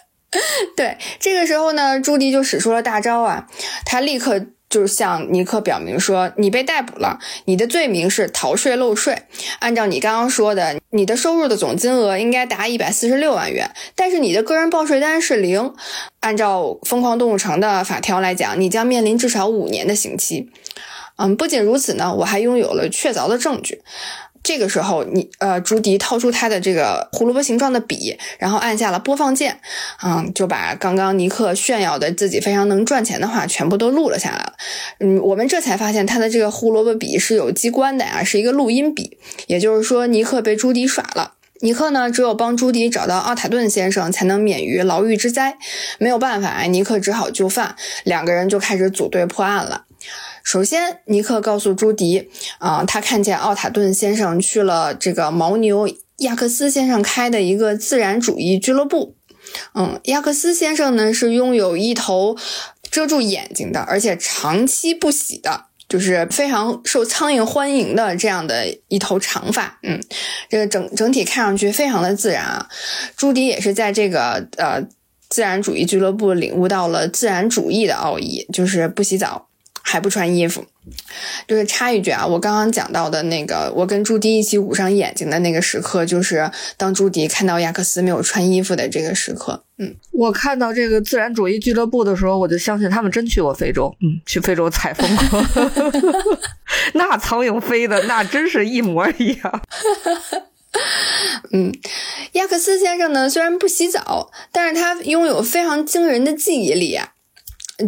<laughs> 对，这个时候呢，朱迪就使出了大招啊，他立刻。就是向尼克表明说，你被逮捕了，你的罪名是逃税漏税。按照你刚刚说的，你的收入的总金额应该达一百四十六万元，但是你的个人报税单是零。按照疯狂动物城的法条来讲，你将面临至少五年的刑期。嗯，不仅如此呢，我还拥有了确凿的证据。这个时候，你呃，朱迪掏出他的这个胡萝卜形状的笔，然后按下了播放键，嗯，就把刚刚尼克炫耀的自己非常能赚钱的话全部都录了下来了。嗯，我们这才发现他的这个胡萝卜笔是有机关的呀，是一个录音笔。也就是说，尼克被朱迪耍了。尼克呢，只有帮朱迪找到奥塔顿先生，才能免于牢狱之灾。没有办法，尼克只好就范，两个人就开始组队破案了。首先，尼克告诉朱迪，啊，他看见奥塔顿先生去了这个牦牛亚克斯先生开的一个自然主义俱乐部。嗯，亚克斯先生呢是拥有一头遮住眼睛的，而且长期不洗的，就是非常受苍蝇欢迎的这样的一头长发。嗯，这个整整体看上去非常的自然啊。朱迪也是在这个呃自然主义俱乐部领悟到了自然主义的奥义，就是不洗澡。还不穿衣服，就是插一句啊，我刚刚讲到的那个，我跟朱迪一起捂上眼睛的那个时刻，就是当朱迪看到亚克斯没有穿衣服的这个时刻。嗯，我看到这个自然主义俱乐部的时候，我就相信他们真去过非洲，嗯，去非洲采风过，<laughs> <laughs> 那苍蝇飞的那真是一模一样。<laughs> 嗯，亚克斯先生呢，虽然不洗澡，但是他拥有非常惊人的记忆力啊。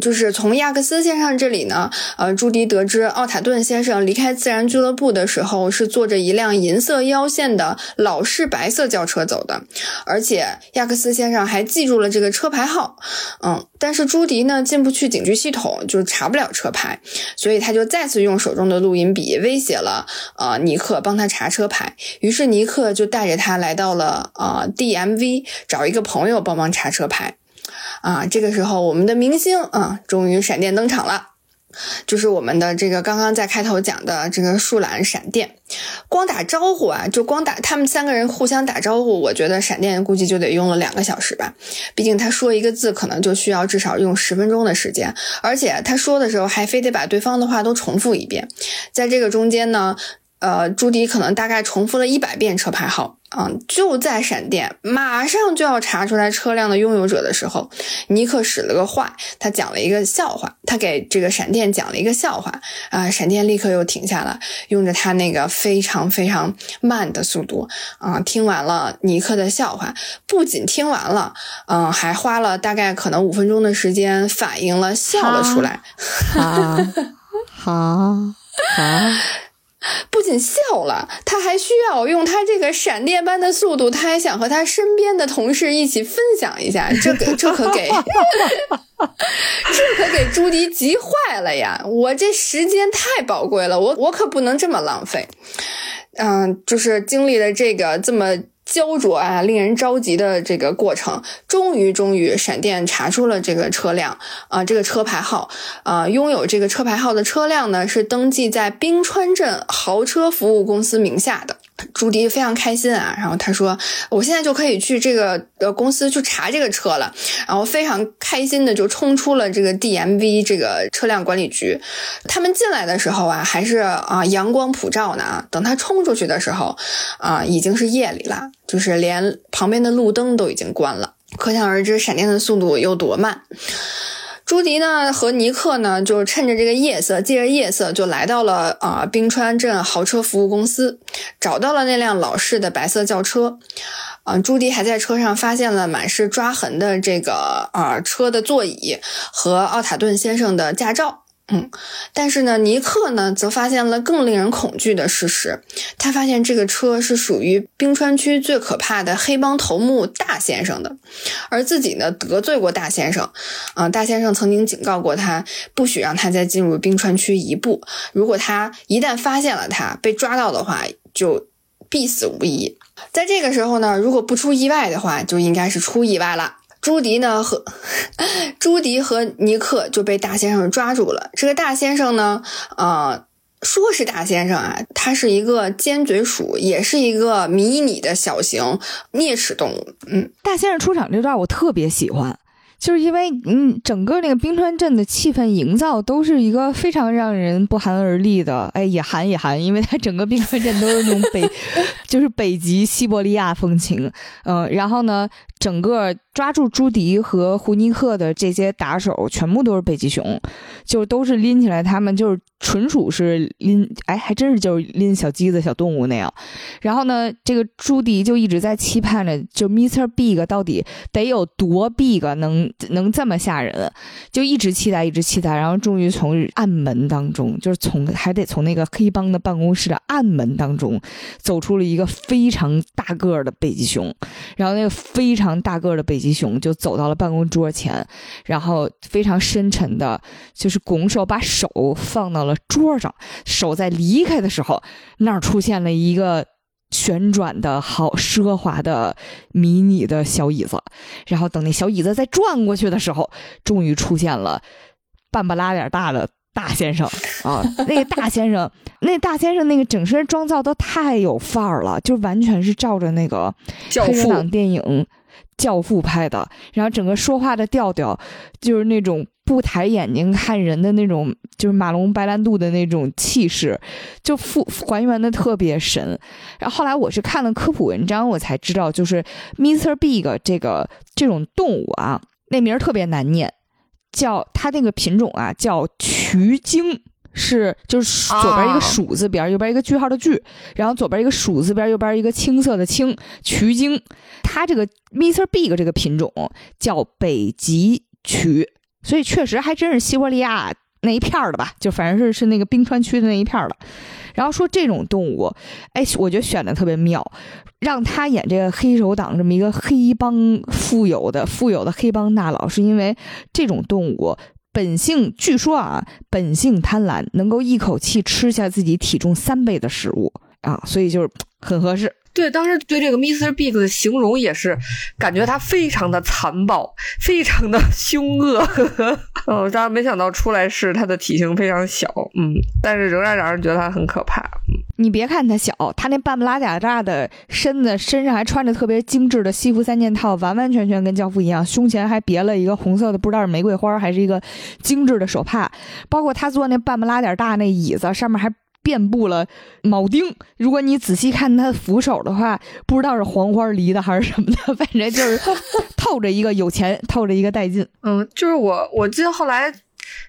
就是从亚克斯先生这里呢，呃，朱迪得知奥塔顿先生离开自然俱乐部的时候是坐着一辆银色腰线的老式白色轿车走的，而且亚克斯先生还记住了这个车牌号。嗯，但是朱迪呢进不去警局系统，就查不了车牌，所以他就再次用手中的录音笔威胁了呃尼克帮他查车牌。于是尼克就带着他来到了呃 DMV 找一个朋友帮忙查车牌。啊，这个时候我们的明星啊，终于闪电登场了，就是我们的这个刚刚在开头讲的这个树懒闪电，光打招呼啊，就光打他们三个人互相打招呼，我觉得闪电估计就得用了两个小时吧，毕竟他说一个字可能就需要至少用十分钟的时间，而且他说的时候还非得把对方的话都重复一遍，在这个中间呢。呃，朱迪可能大概重复了一百遍车牌号，嗯，就在闪电马上就要查出来车辆的拥有者的时候，尼克使了个坏，他讲了一个笑话，他给这个闪电讲了一个笑话，啊，闪电立刻又停下了，用着他那个非常非常慢的速度，啊，听完了尼克的笑话，不仅听完了，嗯，还花了大概可能五分钟的时间反应了，笑了出来，<laughs> 好，好，好。不仅笑了，他还需要用他这个闪电般的速度，他还想和他身边的同事一起分享一下。这个这可给，<laughs> 这可给朱迪急坏了呀！我这时间太宝贵了，我我可不能这么浪费。嗯，就是经历了这个这么。焦灼啊，令人着急的这个过程，终于，终于，闪电查出了这个车辆啊，这个车牌号啊，拥有这个车牌号的车辆呢，是登记在冰川镇豪车服务公司名下的。朱迪非常开心啊，然后他说：“我现在就可以去这个呃公司去查这个车了。”然后非常开心的就冲出了这个 DMV 这个车辆管理局。他们进来的时候啊，还是啊阳光普照呢啊。等他冲出去的时候啊，已经是夜里了，就是连旁边的路灯都已经关了。可想而知，闪电的速度有多慢。朱迪呢和尼克呢，就趁着这个夜色，借着夜色就来到了啊冰川镇豪车服务公司，找到了那辆老式的白色轿车。啊，朱迪还在车上发现了满是抓痕的这个啊车的座椅和奥塔顿先生的驾照。嗯，但是呢，尼克呢则发现了更令人恐惧的事实。他发现这个车是属于冰川区最可怕的黑帮头目大先生的，而自己呢得罪过大先生。啊，大先生曾经警告过他，不许让他再进入冰川区一步。如果他一旦发现了他被抓到的话，就必死无疑。在这个时候呢，如果不出意外的话，就应该是出意外了。朱迪呢和朱迪和尼克就被大先生抓住了。这个大先生呢，啊，说是大先生啊，他是一个尖嘴鼠，也是一个迷你的小型啮齿动物。嗯，大先生出场这段我特别喜欢。就是因为嗯，整个那个冰川镇的气氛营造都是一个非常让人不寒而栗的，哎，也寒也寒，因为它整个冰川镇都是那种北，<laughs> 就是北极西伯利亚风情，嗯，然后呢，整个抓住朱迪和胡尼克的这些打手全部都是北极熊，就都是拎起来，他们就是纯属是拎，哎，还真是就是拎小鸡子小动物那样，然后呢，这个朱迪就一直在期盼着，就 Mr. Big 到底得有多 big 能。能这么吓人，就一直期待，一直期待，然后终于从暗门当中，就是从还得从那个黑帮的办公室的暗门当中，走出了一个非常大个的北极熊，然后那个非常大个的北极熊就走到了办公桌前，然后非常深沉的，就是拱手把手放到了桌上，手在离开的时候，那儿出现了一个。旋转的好奢华的迷你的小椅子，然后等那小椅子再转过去的时候，终于出现了半不拉点大的大先生啊！那个大先生，<laughs> 那大先生那个整身妆造都太有范儿了，就完全是照着那个黑人党电影。教父拍的，然后整个说话的调调就是那种不抬眼睛看人的那种，就是马龙白兰度的那种气势，就复还原的特别神。然后后来我是看了科普文章，我才知道，就是 Mister Big 这个这种动物啊，那名特别难念，叫它那个品种啊叫渠鲸。是，就是左边一个鼠字边，右边一个句号的句，然后左边一个鼠字边，右边一个青色的青，渠鲸。它这个 Mr. Big 这个品种叫北极渠，所以确实还真是西伯利亚那一片的吧，就反正是是那个冰川区的那一片的。然后说这种动物，哎，我觉得选的特别妙，让他演这个黑手党这么一个黑帮富有的富有的黑帮大佬，是因为这种动物。本性据说啊，本性贪婪，能够一口气吃下自己体重三倍的食物啊，所以就是很合适。对，当时对这个 Mr. Big 的形容也是，感觉他非常的残暴，非常的凶恶。<laughs> 嗯，当然没想到出来是他的体型非常小，嗯，但是仍然让人觉得他很可怕。你别看他小，他那半不拉假大的身子，身上还穿着特别精致的西服三件套，完完全全跟教父一样，胸前还别了一个红色的，不知道是玫瑰花还是一个精致的手帕，包括他坐那半不拉点大那椅子上面还。遍布了铆钉，如果你仔细看它扶手的话，不知道是黄花梨的还是什么的，反正就是 <laughs> 透着一个有钱，透着一个带劲。嗯，就是我，我记得后来。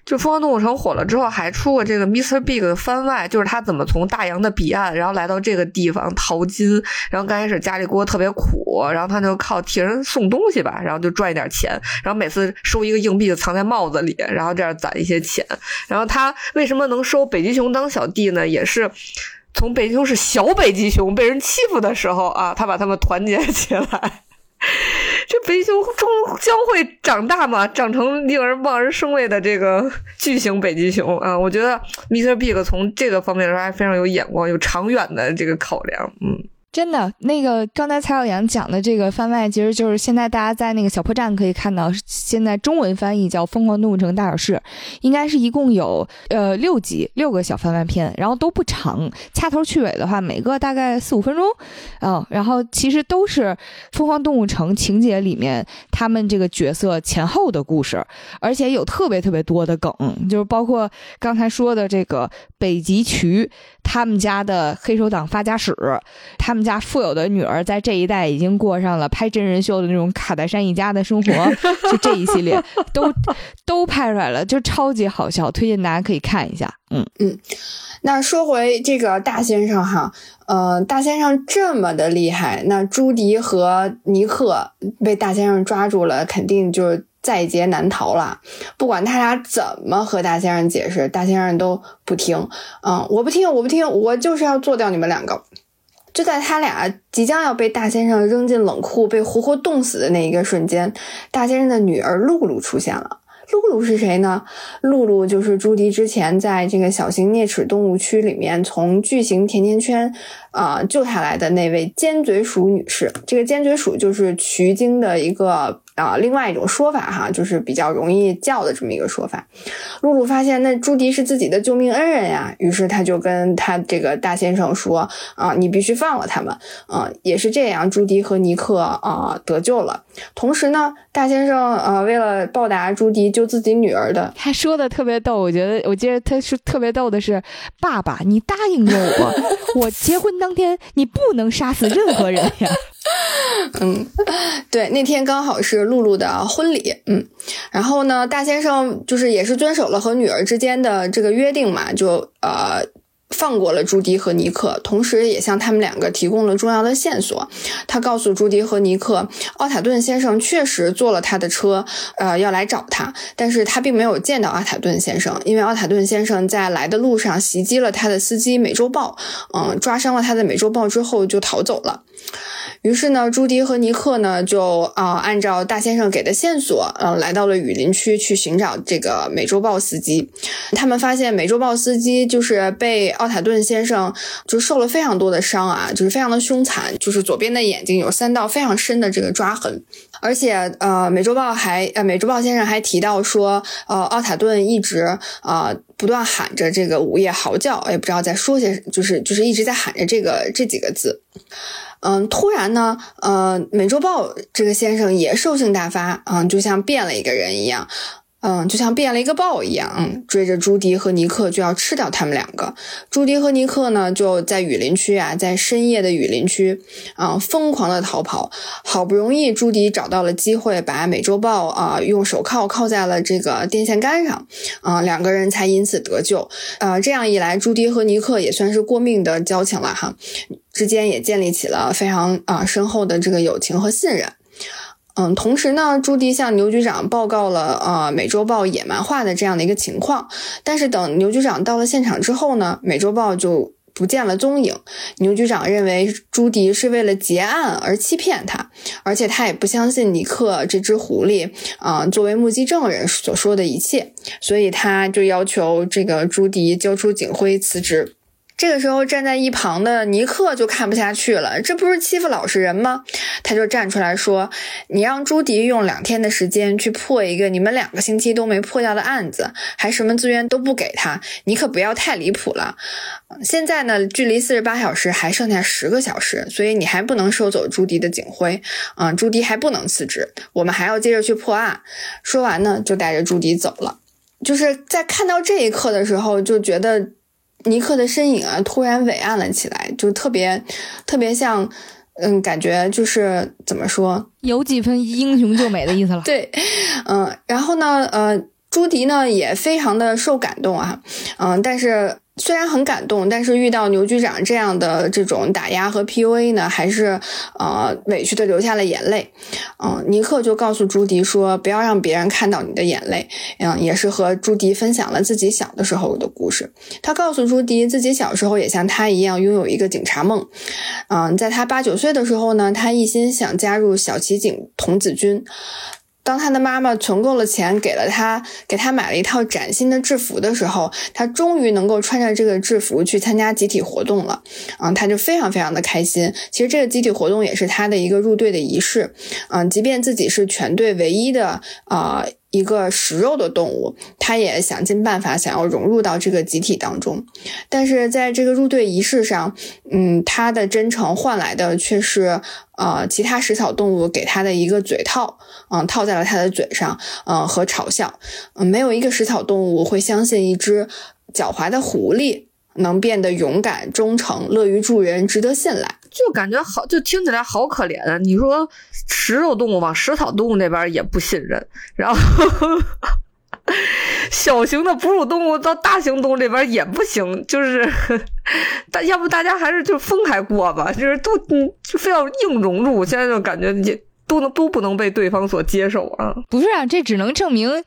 就《疯狂动物城》火了之后，还出过这个 Mr. Big 的番外，就是他怎么从大洋的彼岸，然后来到这个地方淘金。然后刚开始家里过得特别苦，然后他就靠替人送东西吧，然后就赚一点钱。然后每次收一个硬币就藏在帽子里，然后这样攒一些钱。然后他为什么能收北极熊当小弟呢？也是。从北极熊是小北极熊被人欺负的时候啊，他把他们团结起来。这北极熊终将会长大嘛，长成令人望而生畏的这个巨型北极熊啊！我觉得 Mr. Big 从这个方面来说还非常有眼光，有长远的这个考量，嗯。真的，那个刚才蔡小阳讲的这个番外，其实就是现在大家在那个小破站可以看到，现在中文翻译叫《疯狂动物城大小事》，应该是一共有呃六集，六个小番外篇，然后都不长，掐头去尾的话，每个大概四五分钟，嗯，然后其实都是《疯狂动物城》情节里面他们这个角色前后的故事，而且有特别特别多的梗，就是包括刚才说的这个北极渠他们家的黑手党发家史，他们。家富有的女儿在这一代已经过上了拍真人秀的那种卡戴珊一家的生活，<laughs> 就这一系列都都拍出来了，就超级好笑，推荐大家可以看一下。嗯嗯，那说回这个大先生哈，呃，大先生这么的厉害，那朱迪和尼克被大先生抓住了，肯定就在劫难逃了。不管他俩怎么和大先生解释，大先生都不听。嗯，我不听，我不听，我就是要做掉你们两个。就在他俩即将要被大先生扔进冷库、被活活冻死的那一个瞬间，大先生的女儿露露出现了。露露是谁呢？露露就是朱迪之前在这个小型啮齿动物区里面从巨型甜甜圈啊救下来的那位尖嘴鼠女士。这个尖嘴鼠就是渠精的一个。啊，另外一种说法哈，就是比较容易叫的这么一个说法。露露发现那朱迪是自己的救命恩人呀，于是他就跟他这个大先生说：“啊，你必须放了他们。”啊，也是这样，朱迪和尼克啊得救了。同时呢，大先生呃为了报答朱迪救自己女儿的，他说的特别逗。我觉得，我记得他是特别逗的是：“爸爸，你答应过我，我结婚当天你不能杀死任何人呀。” <laughs> 嗯，对，那天刚好是露露的婚礼，嗯，然后呢，大先生就是也是遵守了和女儿之间的这个约定嘛，就呃放过了朱迪和尼克，同时也向他们两个提供了重要的线索。他告诉朱迪和尼克，奥塔顿先生确实坐了他的车，呃，要来找他，但是他并没有见到奥塔顿先生，因为奥塔顿先生在来的路上袭击了他的司机美洲豹，嗯，抓伤了他的美洲豹之后就逃走了。于是呢，朱迪和尼克呢就啊按照大先生给的线索，嗯，来到了雨林区去寻找这个美洲豹司机。他们发现美洲豹司机就是被奥塔顿先生就受了非常多的伤啊，就是非常的凶残，就是左边的眼睛有三道非常深的这个抓痕。而且呃，美洲豹还呃，美洲豹先生还提到说，呃，奥塔顿一直啊不断喊着这个午夜嚎叫，也不知道在说些，就是就是一直在喊着这个这几个字。嗯，突然呢，呃，美洲豹这个先生也兽性大发，嗯，就像变了一个人一样。嗯，就像变了一个豹一样，嗯，追着朱迪和尼克就要吃掉他们两个。朱迪和尼克呢，就在雨林区啊，在深夜的雨林区，啊，疯狂的逃跑。好不容易，朱迪找到了机会，把美洲豹啊用手铐铐在了这个电线杆上，啊，两个人才因此得救。啊，这样一来，朱迪和尼克也算是过命的交情了哈，之间也建立起了非常啊深厚的这个友情和信任。嗯，同时呢，朱迪向牛局长报告了呃美洲豹野蛮化的这样的一个情况。但是等牛局长到了现场之后呢，美洲豹就不见了踪影。牛局长认为朱迪是为了结案而欺骗他，而且他也不相信尼克这只狐狸啊作为目击证人所说的一切，所以他就要求这个朱迪交出警徽辞职。这个时候，站在一旁的尼克就看不下去了，这不是欺负老实人吗？他就站出来说：“你让朱迪用两天的时间去破一个你们两个星期都没破掉的案子，还什么资源都不给他，你可不要太离谱了。现在呢，距离四十八小时还剩下十个小时，所以你还不能收走朱迪的警徽，啊，朱迪还不能辞职，我们还要接着去破案。”说完呢，就带着朱迪走了。就是在看到这一刻的时候，就觉得。尼克的身影啊，突然伟岸了起来，就特别特别像，嗯，感觉就是怎么说，有几分英雄救美的意思了。<laughs> 对，嗯，然后呢，呃，朱迪呢也非常的受感动啊，嗯，但是虽然很感动，但是遇到牛局长这样的这种打压和 PUA 呢，还是呃委屈的流下了眼泪。嗯，尼克就告诉朱迪说，不要让别人看到你的眼泪。嗯，也是和朱迪分享了自己小的时候的故事。他告诉朱迪，自己小时候也像他一样拥有一个警察梦。嗯，在他八九岁的时候呢，他一心想加入小骑警童子军。当他的妈妈存够了钱，给了他，给他买了一套崭新的制服的时候，他终于能够穿着这个制服去参加集体活动了。嗯，他就非常非常的开心。其实这个集体活动也是他的一个入队的仪式。嗯，即便自己是全队唯一的啊。一个食肉的动物，他也想尽办法想要融入到这个集体当中，但是在这个入队仪式上，嗯，他的真诚换来的却是，呃，其他食草动物给他的一个嘴套，嗯，套在了他的嘴上，嗯，和嘲笑，嗯，没有一个食草动物会相信一只狡猾的狐狸能变得勇敢、忠诚、乐于助人、值得信赖。就感觉好，就听起来好可怜啊！你说食肉动物往食草动物那边也不信任，然后小型的哺乳动物到大型动物这边也不行，就是大要不大家还是就分开过吧，就是都嗯就非要硬融入，现在就感觉也都能都不能被对方所接受啊！不是啊，这只能证明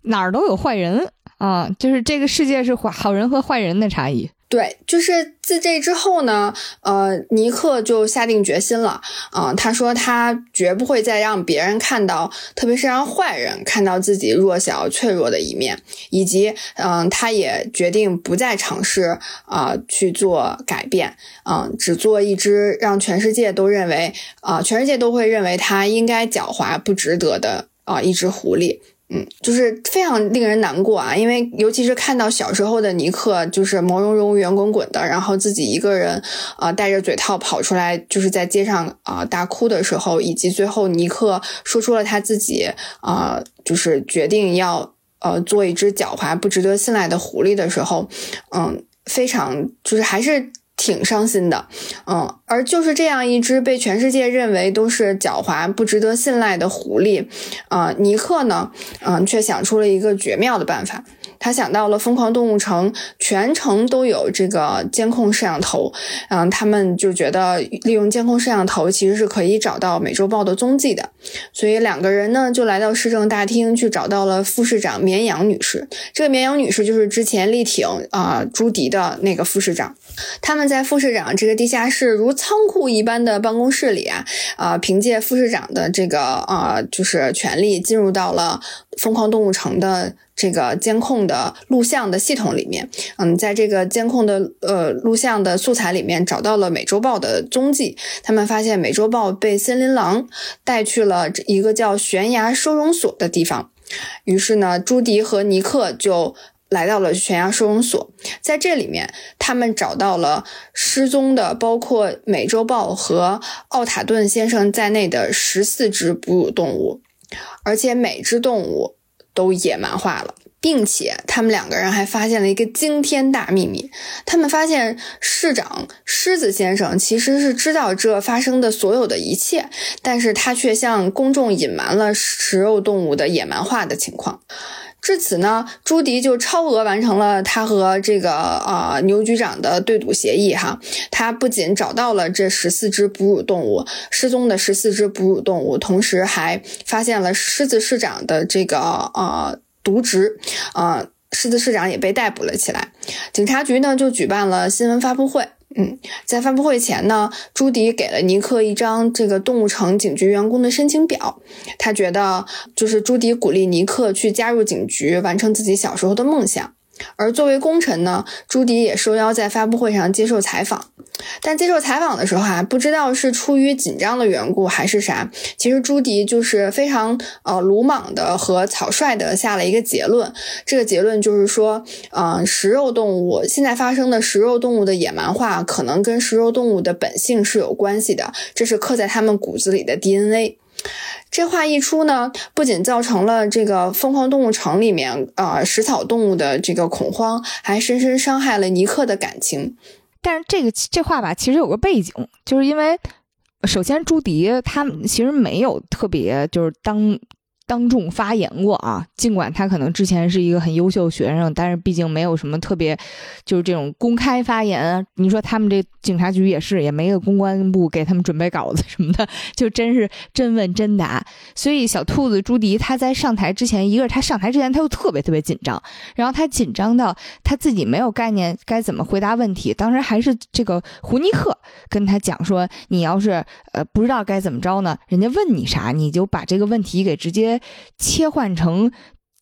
哪儿都有坏人啊，就是这个世界是坏好人和坏人的差异。对，就是自这之后呢，呃，尼克就下定决心了，啊，他说他绝不会再让别人看到，特别是让坏人看到自己弱小脆弱的一面，以及，嗯，他也决定不再尝试啊去做改变，嗯，只做一只让全世界都认为，啊，全世界都会认为他应该狡猾不值得的啊一只狐狸。嗯，就是非常令人难过啊，因为尤其是看到小时候的尼克，就是毛茸茸、圆滚滚的，然后自己一个人啊戴着嘴套跑出来，就是在街上啊大哭的时候，以及最后尼克说出了他自己啊，就是决定要呃做一只狡猾、不值得信赖的狐狸的时候，嗯，非常就是还是。挺伤心的，嗯，而就是这样一只被全世界认为都是狡猾、不值得信赖的狐狸，啊，尼克呢，嗯，却想出了一个绝妙的办法。他想到了疯狂动物城，全程都有这个监控摄像头，嗯，他们就觉得利用监控摄像头其实是可以找到美洲豹的踪迹的，所以两个人呢就来到市政大厅去找到了副市长绵羊女士。这个绵羊女士就是之前力挺啊朱迪的那个副市长。他们在副市长这个地下室如仓库一般的办公室里啊，啊，凭借副市长的这个啊就是权力进入到了疯狂动物城的。这个监控的录像的系统里面，嗯，在这个监控的呃录像的素材里面找到了美洲豹的踪迹。他们发现美洲豹被森林狼带去了一个叫悬崖收容所的地方。于是呢，朱迪和尼克就来到了悬崖收容所。在这里面，他们找到了失踪的包括美洲豹和奥塔顿先生在内的十四只哺乳动物，而且每只动物。都野蛮化了，并且他们两个人还发现了一个惊天大秘密。他们发现市长狮子先生其实是知道这发生的所有的一切，但是他却向公众隐瞒了食肉动物的野蛮化的情况。至此呢，朱迪就超额完成了他和这个啊牛局长的对赌协议哈。他不仅找到了这十四只哺乳动物失踪的十四只哺乳动物，同时还发现了狮子市长的这个呃渎职，啊，狮子市长也被逮捕了起来。警察局呢就举办了新闻发布会。嗯，在发布会前呢，朱迪给了尼克一张这个动物城警局员工的申请表。他觉得，就是朱迪鼓励尼克去加入警局，完成自己小时候的梦想。而作为功臣呢，朱迪也受邀在发布会上接受采访。但接受采访的时候啊，不知道是出于紧张的缘故还是啥，其实朱迪就是非常呃鲁莽的和草率的下了一个结论。这个结论就是说，呃，食肉动物现在发生的食肉动物的野蛮化，可能跟食肉动物的本性是有关系的，这是刻在他们骨子里的 DNA。这话一出呢，不仅造成了这个疯狂动物城里面啊食草动物的这个恐慌，还深深伤害了尼克的感情。但是这个这话吧，其实有个背景，就是因为首先朱迪他其实没有特别就是当当众发言过啊，尽管他可能之前是一个很优秀学生，但是毕竟没有什么特别，就是这种公开发言。你说他们这警察局也是，也没个公关部给他们准备稿子什么的，就真是真问真答。所以小兔子朱迪他在上台之前，一个是他上台之前他又特别特别紧张，然后他紧张到他自己没有概念该怎么回答问题。当时还是这个胡尼克跟他讲说，你要是呃不知道该怎么着呢，人家问你啥，你就把这个问题给直接。切换成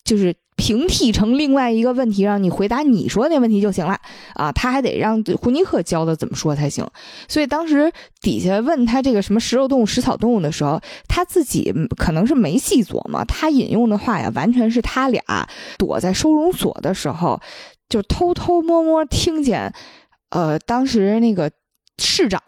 就是平替成另外一个问题，让你回答你说那问题就行了啊！他还得让胡尼克教的怎么说才行。所以当时底下问他这个什么食肉动物、食草动物的时候，他自己可能是没细琢磨，他引用的话呀，完全是他俩躲在收容所的时候，就偷偷摸摸听见，呃，当时那个市长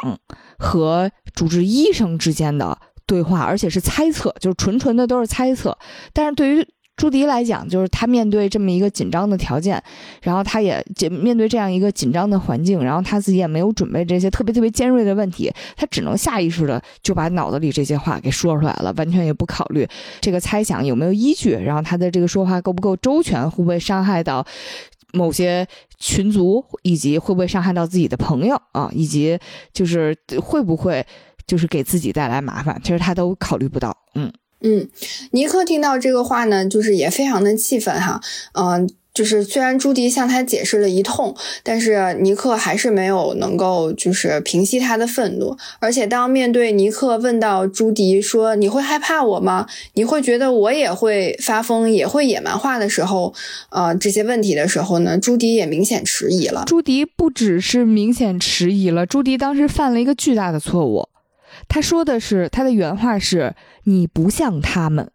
和主治医生之间的。对话，而且是猜测，就是纯纯的都是猜测。但是对于朱迪来讲，就是他面对这么一个紧张的条件，然后他也面对这样一个紧张的环境，然后他自己也没有准备这些特别特别尖锐的问题，他只能下意识的就把脑子里这些话给说出来了，完全也不考虑这个猜想有没有依据，然后他的这个说话够不够周全，会不会伤害到某些群族，以及会不会伤害到自己的朋友啊，以及就是会不会。就是给自己带来麻烦，其实他都考虑不到。嗯嗯，尼克听到这个话呢，就是也非常的气愤哈。嗯，就是虽然朱迪向他解释了一通，但是尼克还是没有能够就是平息他的愤怒。而且当面对尼克问到朱迪说：“你会害怕我吗？你会觉得我也会发疯，也会野蛮化的时候，呃，这些问题的时候呢？”朱迪也明显迟疑了。朱迪不只是明显迟疑了，朱迪当时犯了一个巨大的错误。他说的是，他的原话是“你不像他们”，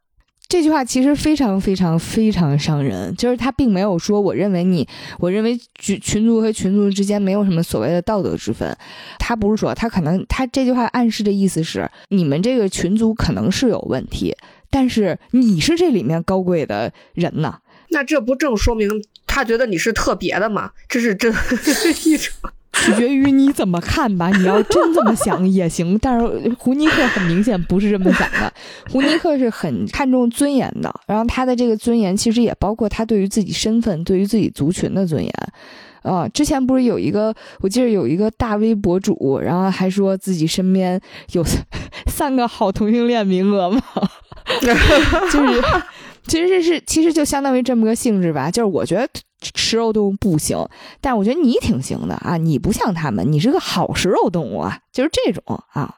这句话其实非常非常非常伤人。就是他并没有说，我认为你，我认为群群族和群族之间没有什么所谓的道德之分。他不是说，他可能他这句话暗示的意思是，你们这个群族可能是有问题，但是你是这里面高贵的人呢？那这不正说明他觉得你是特别的吗？这是真 <laughs> 一种。取决于你怎么看吧。你要真这么想也行，但是胡尼克很明显不是这么想的。<laughs> 胡尼克是很看重尊严的，然后他的这个尊严其实也包括他对于自己身份、对于自己族群的尊严。啊，之前不是有一个，我记得有一个大 V 博主，然后还说自己身边有 <laughs> 三个好同性恋名额吗？<laughs> 就是，其实这是其实就相当于这么个性质吧。就是我觉得。食肉动物不行，但我觉得你挺行的啊！你不像他们，你是个好食肉动物啊！就是这种啊，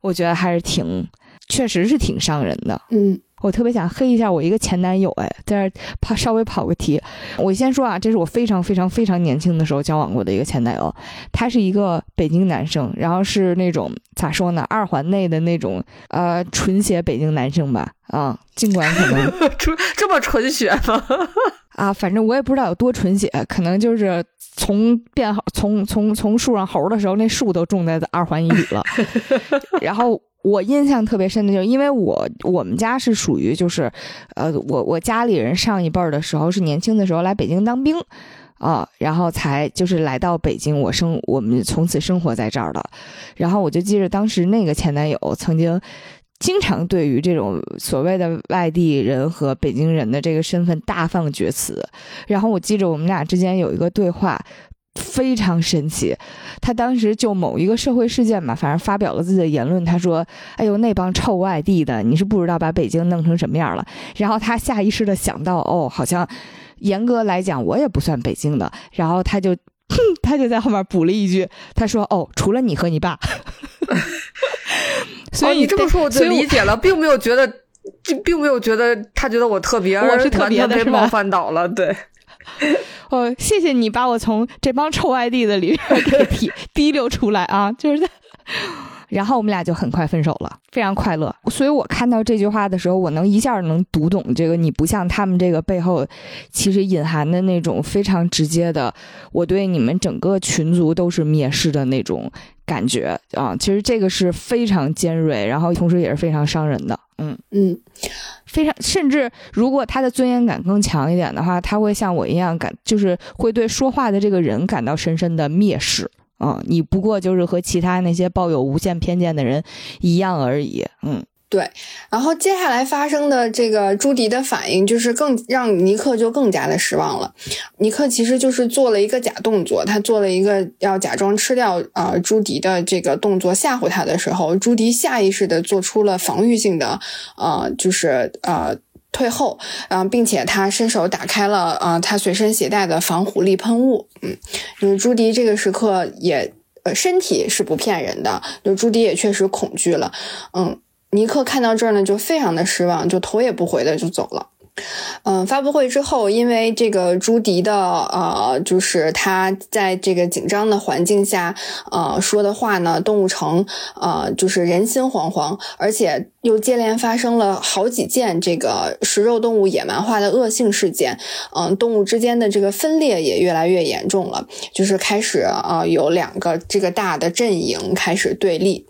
我觉得还是挺，确实是挺伤人的。嗯，我特别想黑一下我一个前男友，哎，在这跑稍微跑个题。我先说啊，这是我非常非常非常年轻的时候交往过的一个前男友，他是一个北京男生，然后是那种咋说呢，二环内的那种呃纯血北京男生吧，啊，尽管可能 <laughs> 纯这么纯血吗？<laughs> 啊，反正我也不知道有多纯血，可能就是从变好，从从从树上猴的时候，那树都种在二环以里了。<laughs> 然后我印象特别深的就是，因为我我们家是属于就是，呃，我我家里人上一辈儿的时候是年轻的时候来北京当兵，啊，然后才就是来到北京，我生我们从此生活在这儿的。然后我就记着当时那个前男友曾经。经常对于这种所谓的外地人和北京人的这个身份大放厥词，然后我记着我们俩之间有一个对话，非常神奇。他当时就某一个社会事件嘛，反正发表了自己的言论，他说：“哎呦，那帮臭外地的，你是不知道把北京弄成什么样了。”然后他下意识的想到，哦，好像严格来讲我也不算北京的。然后他就 <laughs> 他就在后面补了一句，他说：“哦，除了你和你爸。<laughs> ”所以你这么说我就理解了，并没有觉得，并没有觉得他觉得我特别，我是特别被冒犯到了。对，哦，谢谢你把我从这帮臭外地的里面给 <laughs> 提提溜出来啊，就是。然后我们俩就很快分手了，非常快乐。所以我看到这句话的时候，我能一下能读懂这个“你不像他们”这个背后，其实隐含的那种非常直接的，我对你们整个群族都是蔑视的那种感觉啊。其实这个是非常尖锐，然后同时也是非常伤人的。嗯嗯，非常甚至如果他的尊严感更强一点的话，他会像我一样感，就是会对说话的这个人感到深深的蔑视。啊，你不过就是和其他那些抱有无限偏见的人一样而已。嗯对，然后接下来发生的这个朱迪的反应，就是更让尼克就更加的失望了。尼克其实就是做了一个假动作，他做了一个要假装吃掉呃朱迪的这个动作吓唬他的时候，朱迪下意识的做出了防御性的呃就是呃退后，啊、并且他伸手打开了啊、他随身携带的防虎力喷雾，嗯，就是朱迪这个时刻也呃身体是不骗人的，就朱迪也确实恐惧了，嗯。尼克看到这儿呢，就非常的失望，就头也不回的就走了。嗯，发布会之后，因为这个朱迪的呃，就是他在这个紧张的环境下，呃说的话呢，动物城呃就是人心惶惶，而且又接连发生了好几件这个食肉动物野蛮化的恶性事件，嗯、动物之间的这个分裂也越来越严重了，就是开始啊、有两个这个大的阵营开始对立。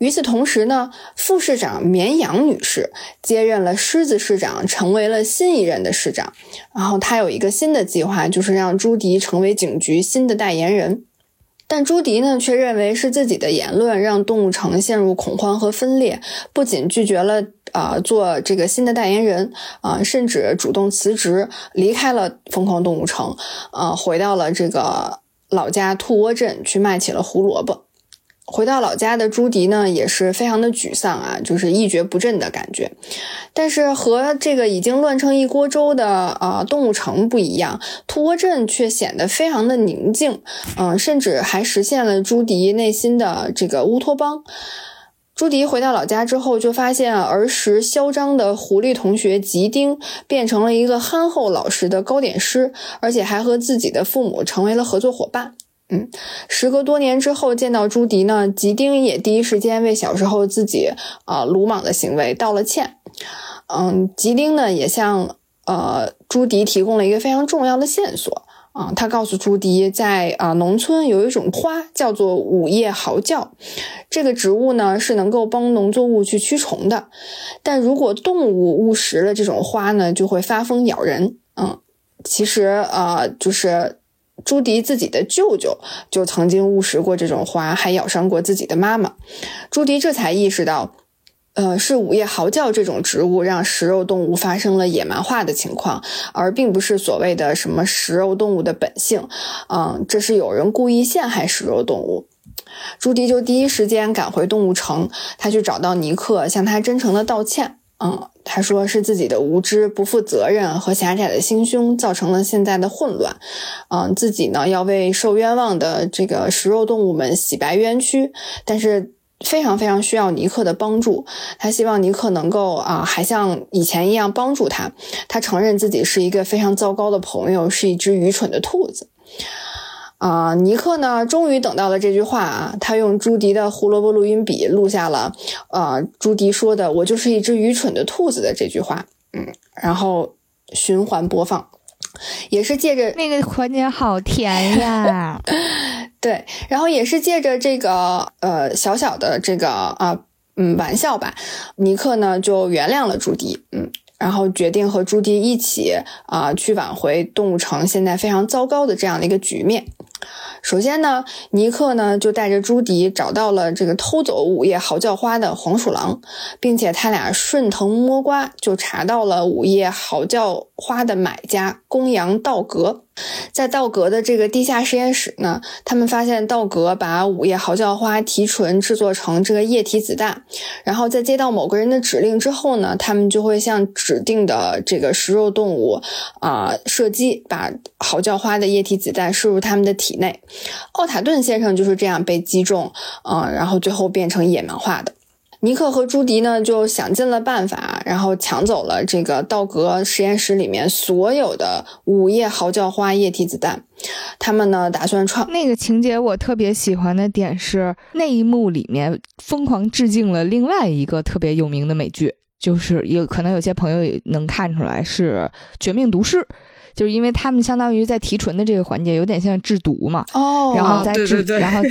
与此同时呢，副市长绵羊女士接任了狮子市长，成为了新一任的市长。然后她有一个新的计划，就是让朱迪成为警局新的代言人。但朱迪呢，却认为是自己的言论让动物城陷入恐慌和分裂，不仅拒绝了啊、做这个新的代言人啊、甚至主动辞职，离开了疯狂动物城，呃，回到了这个老家兔窝镇去卖起了胡萝卜。回到老家的朱迪呢，也是非常的沮丧啊，就是一蹶不振的感觉。但是和这个已经乱成一锅粥的啊、呃动物城不一样，兔窝镇却显得非常的宁静，嗯、甚至还实现了朱迪内心的这个乌托邦。朱迪回到老家之后，就发现儿时嚣张的狐狸同学吉丁变成了一个憨厚老实的糕点师，而且还和自己的父母成为了合作伙伴。嗯，时隔多年之后见到朱迪呢，吉丁也第一时间为小时候自己啊、鲁莽的行为道了歉。嗯，吉丁呢也向呃朱迪提供了一个非常重要的线索啊、他告诉朱迪在，啊农村有一种花叫做午夜嚎叫，这个植物呢是能够帮农作物去驱虫的，但如果动物误食了这种花呢，就会发疯咬人。嗯，其实呃就是。朱迪自己的舅舅就曾经误食过这种花，还咬伤过自己的妈妈。朱迪这才意识到，呃，是午夜嚎叫这种植物让食肉动物发生了野蛮化的情况，而并不是所谓的什么食肉动物的本性。嗯，这是有人故意陷害食肉动物。朱迪就第一时间赶回动物城，他去找到尼克，向他真诚的道歉。嗯，他说是自己的无知、不负责任和狭窄的心胸造成了现在的混乱。嗯，自己呢要为受冤枉的这个食肉动物们洗白冤屈，但是非常非常需要尼克的帮助。他希望尼克能够啊，还像以前一样帮助他。他承认自己是一个非常糟糕的朋友，是一只愚蠢的兔子。啊、尼克呢，终于等到了这句话啊！他用朱迪的胡萝卜录音笔录下了，呃，朱迪说的“我就是一只愚蠢的兔子”的这句话，嗯，然后循环播放，也是借着那个环节好甜呀！<laughs> 对，然后也是借着这个呃小小的这个啊嗯玩笑吧，尼克呢就原谅了朱迪，嗯，然后决定和朱迪一起啊、去挽回动物城现在非常糟糕的这样的一个局面。首先呢，尼克呢就带着朱迪找到了这个偷走午夜嚎叫花的黄鼠狼，并且他俩顺藤摸瓜就查到了午夜嚎叫花的买家公羊道格。在道格的这个地下实验室呢，他们发现道格把午夜嚎叫花提纯制作成这个液体子弹，然后在接到某个人的指令之后呢，他们就会向指定的这个食肉动物啊、射击，把嚎叫花的液体子弹射入他们的体内。奥塔顿先生就是这样被击中，嗯、然后最后变成野蛮化的。尼克和朱迪呢就想尽了办法，然后抢走了这个道格实验室里面所有的午夜嚎叫花液体子弹。他们呢打算创那个情节我特别喜欢的点是那一幕里面疯狂致敬了另外一个特别有名的美剧，就是有可能有些朋友也能看出来是《绝命毒师》，就是因为他们相当于在提纯的这个环节有点像制毒嘛，哦，然后再制，对对对然后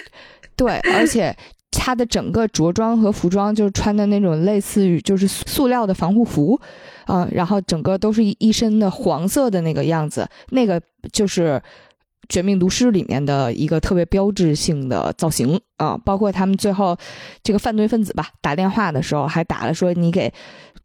<laughs> 对，而且他的整个着装和服装就是穿的那种类似于就是塑料的防护服，嗯、然后整个都是一身的黄色的那个样子，那个就是绝命毒师》里面的一个特别标志性的造型啊，包括他们最后这个犯罪分子吧打电话的时候还打了说你给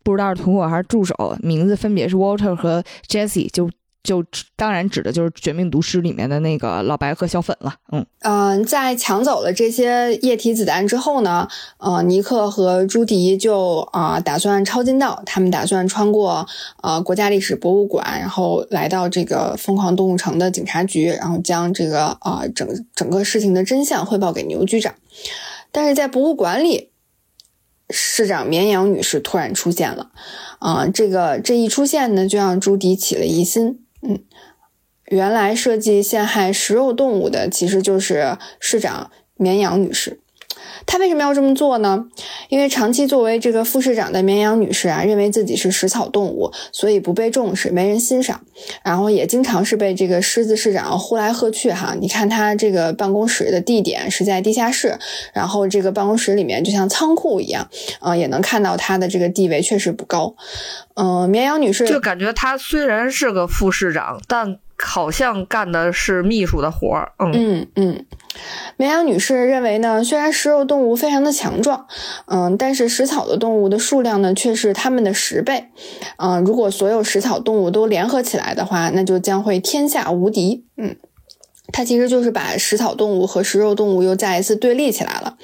不知道是同伙还是助手，名字分别是 Walter 和 Jesse，就。就当然指的就是《绝命毒师》里面的那个老白和小粉了，嗯嗯，在抢走了这些液体子弹之后呢，呃，尼克和朱迪就啊打算抄近道，他们打算穿过呃国家历史博物馆，然后来到这个疯狂动物城的警察局，然后将这个啊整整个事情的真相汇报给牛局长。但是在博物馆里，市长绵羊女士突然出现了，啊，这个这一出现呢，就让朱迪起了疑心。嗯，原来设计陷害食肉动物的其实就是市长绵羊女士。她为什么要这么做呢？因为长期作为这个副市长的绵羊女士啊，认为自己是食草动物，所以不被重视，没人欣赏。然后也经常是被这个狮子市长呼来喝去哈。你看他这个办公室的地点是在地下室，然后这个办公室里面就像仓库一样，啊，也能看到他的这个地位确实不高。嗯，绵羊女士就感觉她虽然是个副市长，但好像干的是秘书的活儿。嗯嗯嗯，绵羊女士认为呢，虽然食肉动物非常的强壮，嗯，但是食草的动物的数量呢却是它们的十倍。嗯，如果所有食草动物都联合起来的话，那就将会天下无敌。嗯，它其实就是把食草动物和食肉动物又再一次对立起来了。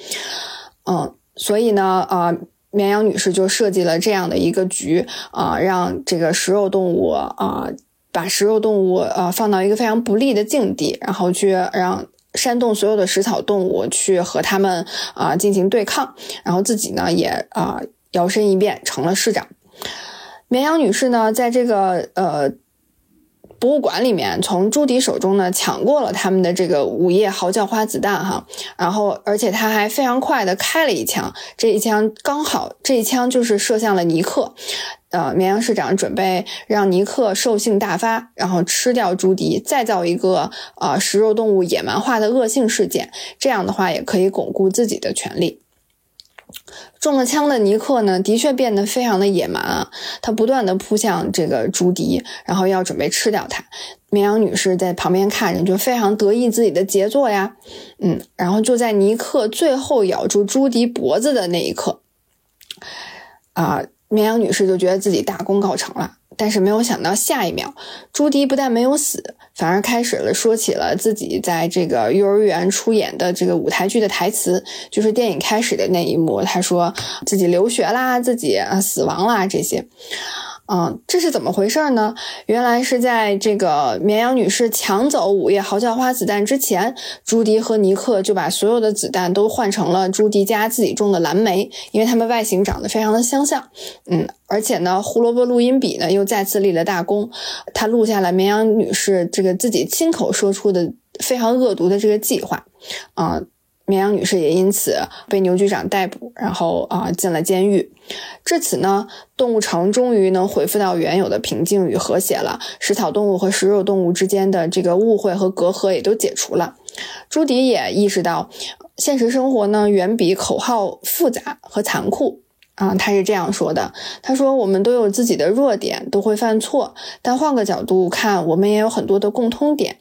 嗯，所以呢，啊。绵羊女士就设计了这样的一个局啊，让这个食肉动物啊，把食肉动物呃放到一个非常不利的境地，然后去让煽动所有的食草动物去和他们啊进行对抗，然后自己呢也啊摇身一变成了市长。绵羊女士呢，在这个呃。博物馆里面，从朱迪手中呢抢过了他们的这个午夜嚎叫花子弹哈，然后而且他还非常快的开了一枪，这一枪刚好这一枪就是射向了尼克，呃，绵阳市长准备让尼克兽性大发，然后吃掉朱迪，再造一个啊食肉动物野蛮化的恶性事件，这样的话也可以巩固自己的权利。中了枪的尼克呢，的确变得非常的野蛮啊！他不断的扑向这个朱迪，然后要准备吃掉他。绵羊女士在旁边看着，就非常得意自己的杰作呀。嗯，然后就在尼克最后咬住朱迪脖子的那一刻，啊，绵羊女士就觉得自己大功告成了。但是没有想到，下一秒，朱迪不但没有死，反而开始了说起了自己在这个幼儿园出演的这个舞台剧的台词，就是电影开始的那一幕。他说自己留学啦，自己死亡啦这些。嗯，这是怎么回事呢？原来是在这个绵羊女士抢走午夜嚎叫花子弹之前，朱迪和尼克就把所有的子弹都换成了朱迪家自己种的蓝莓，因为它们外形长得非常的相像。嗯，而且呢，胡萝卜录音笔呢又再次立了大功，他录下了绵羊女士这个自己亲口说出的非常恶毒的这个计划。啊。绵羊女士也因此被牛局长逮捕，然后啊进了监狱。至此呢，动物城终于能恢复到原有的平静与和谐了。食草动物和食肉动物之间的这个误会和隔阂也都解除了。朱迪也意识到，现实生活呢远比口号复杂和残酷。啊，他是这样说的：“他说，我们都有自己的弱点，都会犯错，但换个角度看，我们也有很多的共通点。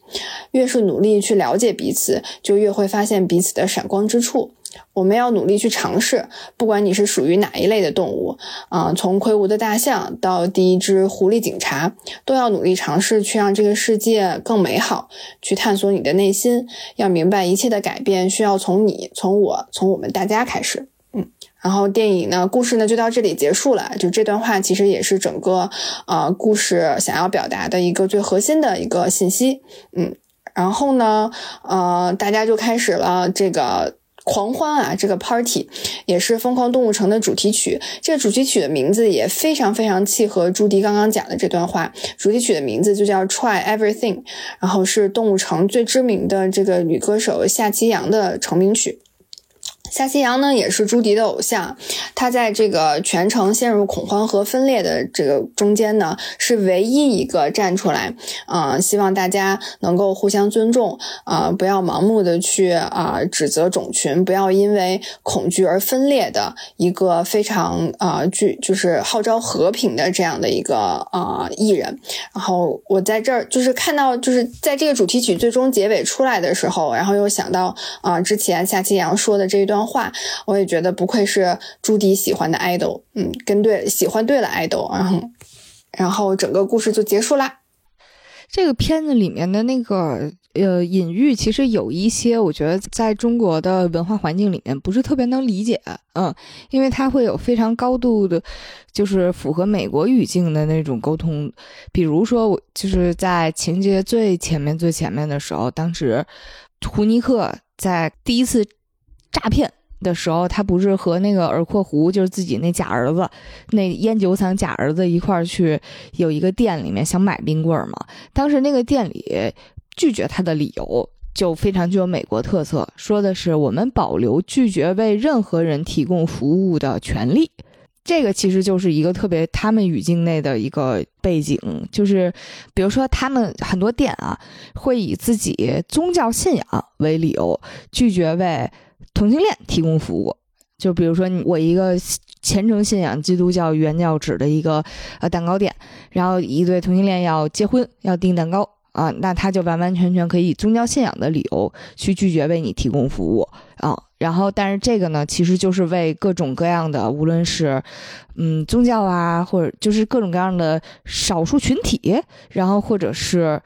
越是努力去了解彼此，就越会发现彼此的闪光之处。我们要努力去尝试，不管你是属于哪一类的动物，啊，从魁梧的大象到第一只狐狸警察，都要努力尝试去让这个世界更美好，去探索你的内心。要明白，一切的改变需要从你、从我、从我们大家开始。”嗯然后电影呢，故事呢就到这里结束了。就这段话其实也是整个呃故事想要表达的一个最核心的一个信息。嗯，然后呢，呃，大家就开始了这个狂欢啊，这个 party 也是《疯狂动物城》的主题曲。这个主题曲的名字也非常非常契合朱迪刚刚讲的这段话。主题曲的名字就叫 Try Everything，然后是动物城最知名的这个女歌手夏奇阳的成名曲。夏奇阳呢，也是朱迪的偶像。他在这个全程陷入恐慌和分裂的这个中间呢，是唯一一个站出来，啊，希望大家能够互相尊重，啊，不要盲目的去啊指责种群，不要因为恐惧而分裂的一个非常啊具就是号召和平的这样的一个啊艺人。然后我在这儿就是看到，就是在这个主题曲最终结尾出来的时候，然后又想到啊之前夏奇阳说的这一段。话我也觉得不愧是朱迪喜欢的 idol，嗯，跟对喜欢对了 idol，然后然后整个故事就结束啦。这个片子里面的那个呃隐喻，其实有一些我觉得在中国的文化环境里面不是特别能理解，嗯，因为它会有非常高度的，就是符合美国语境的那种沟通。比如说，我就是在情节最前面最前面的时候，当时胡尼克在第一次。诈骗的时候，他不是和那个尔阔湖，就是自己那假儿子，那烟酒厂假儿子一块儿去有一个店里面想买冰棍儿嘛？当时那个店里拒绝他的理由就非常具有美国特色，说的是我们保留拒绝为任何人提供服务的权利。这个其实就是一个特别他们语境内的一个背景，就是比如说他们很多店啊会以自己宗教信仰为理由拒绝为。同性恋提供服务，就比如说我一个虔诚信仰基督教原教旨的一个呃蛋糕店，然后一对同性恋要结婚要订蛋糕啊，那他就完完全全可以宗教信仰的理由去拒绝为你提供服务啊。然后，但是这个呢，其实就是为各种各样的，无论是嗯宗教啊，或者就是各种各样的少数群体，然后或者是。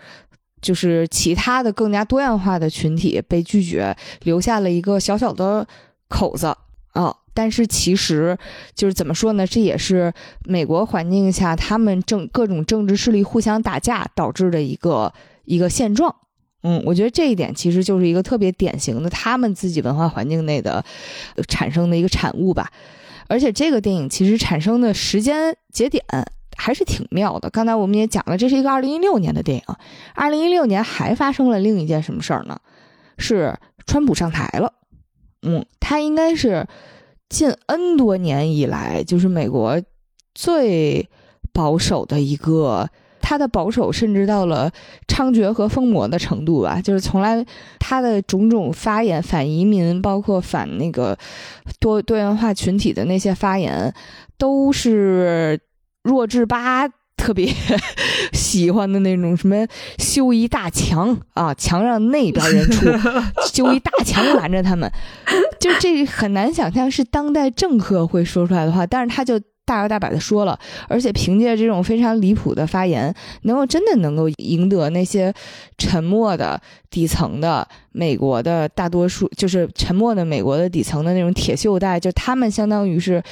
就是其他的更加多样化的群体被拒绝，留下了一个小小的口子啊。但是其实就是怎么说呢？这也是美国环境下他们政各种政治势力互相打架导致的一个一个现状。嗯，我觉得这一点其实就是一个特别典型的他们自己文化环境内的产生的一个产物吧。而且这个电影其实产生的时间节点。还是挺妙的。刚才我们也讲了，这是一个二零一六年的电影。二零一六年还发生了另一件什么事儿呢？是川普上台了。嗯，他应该是近 N 多年以来，就是美国最保守的一个。他的保守甚至到了猖獗和疯魔的程度吧。就是从来他的种种发言，反移民，包括反那个多多元化群体的那些发言，都是。弱智吧特别 <laughs> 喜欢的那种什么修一大墙啊，墙让那边人出，<laughs> 修一大墙拦着他们，就这很难想象是当代政客会说出来的话，但是他就大摇大摆的说了，而且凭借这种非常离谱的发言，能够真的能够赢得那些沉默的底层的美国的大多数，就是沉默的美国的底层的那种铁锈带，就他们相当于是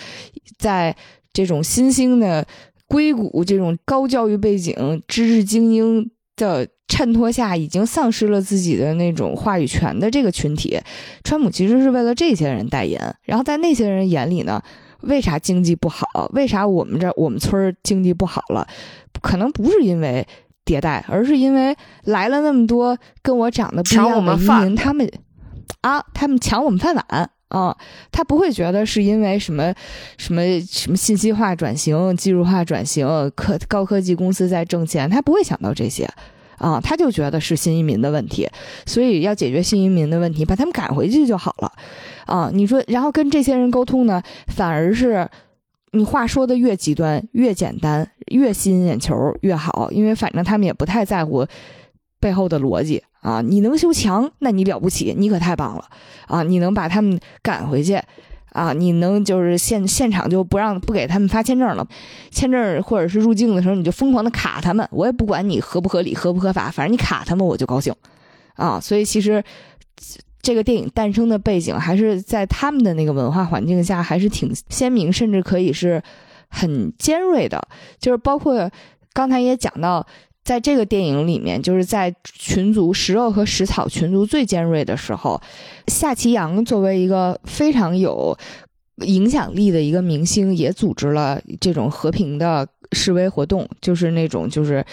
在。这种新兴的硅谷，这种高教育背景、知识精英的衬托下，已经丧失了自己的那种话语权的这个群体，川普其实是为了这些人代言。然后在那些人眼里呢，为啥经济不好？为啥我们这我们村儿经济不好了？可能不是因为迭代，而是因为来了那么多跟我长得不一样的移民，他们啊，他们抢我们饭碗。啊，他不会觉得是因为什么，什么什么信息化转型、技术化转型、科高科技公司在挣钱，他不会想到这些，啊，他就觉得是新移民的问题，所以要解决新移民的问题，把他们赶回去就好了，啊，你说，然后跟这些人沟通呢，反而是你话说的越极端、越简单、越吸引眼球越好，因为反正他们也不太在乎背后的逻辑。啊，你能修墙，那你了不起，你可太棒了啊！你能把他们赶回去，啊，你能就是现现场就不让不给他们发签证了，签证或者是入境的时候你就疯狂的卡他们，我也不管你合不合理合不合法，反正你卡他们我就高兴，啊！所以其实这个电影诞生的背景还是在他们的那个文化环境下还是挺鲜明，甚至可以是很尖锐的，就是包括刚才也讲到。在这个电影里面，就是在群族食肉和食草群族最尖锐的时候，夏奇阳作为一个非常有影响力的一个明星，也组织了这种和平的示威活动，就是那种就是，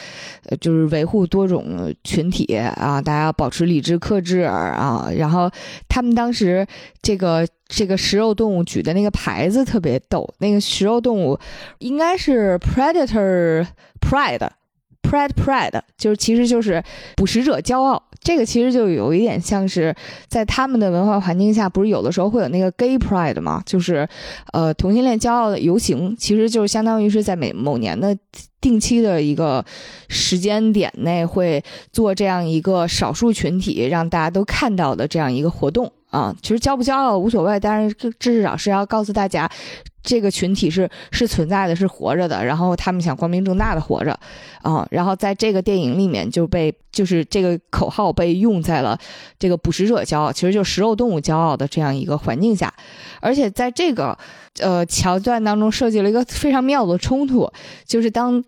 就是维护多种群体啊，大家保持理智克制啊。然后他们当时这个这个食肉动物举的那个牌子特别逗，那个食肉动物应该是 Predator Pride。Pride Pride 就是其实就是捕食者骄傲，这个其实就有一点像是在他们的文化环境下，不是有的时候会有那个 Gay Pride 吗？就是呃同性恋骄傲的游行，其实就是相当于是在每某年的定期的一个时间点内会做这样一个少数群体让大家都看到的这样一个活动啊。其实骄不骄傲无所谓，但是至少是要告诉大家。这个群体是是存在的，是活着的，然后他们想光明正大的活着，啊、然后在这个电影里面就被就是这个口号被用在了这个捕食者骄傲，其实就食肉动物骄傲的这样一个环境下，而且在这个呃桥段当中设计了一个非常妙的冲突，就是当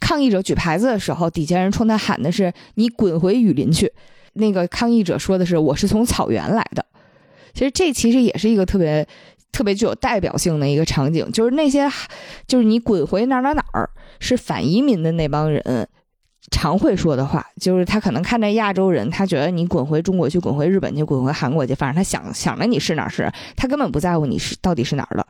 抗议者举牌子的时候，底下人冲他喊的是“你滚回雨林去”，那个抗议者说的是“我是从草原来的”，其实这其实也是一个特别。特别具有代表性的一个场景，就是那些，就是你滚回哪哪哪儿，是反移民的那帮人常会说的话，就是他可能看着亚洲人，他觉得你滚回中国去，滚回日本去，滚回韩国去，反正他想想着你是哪是，他根本不在乎你是到底是哪儿的。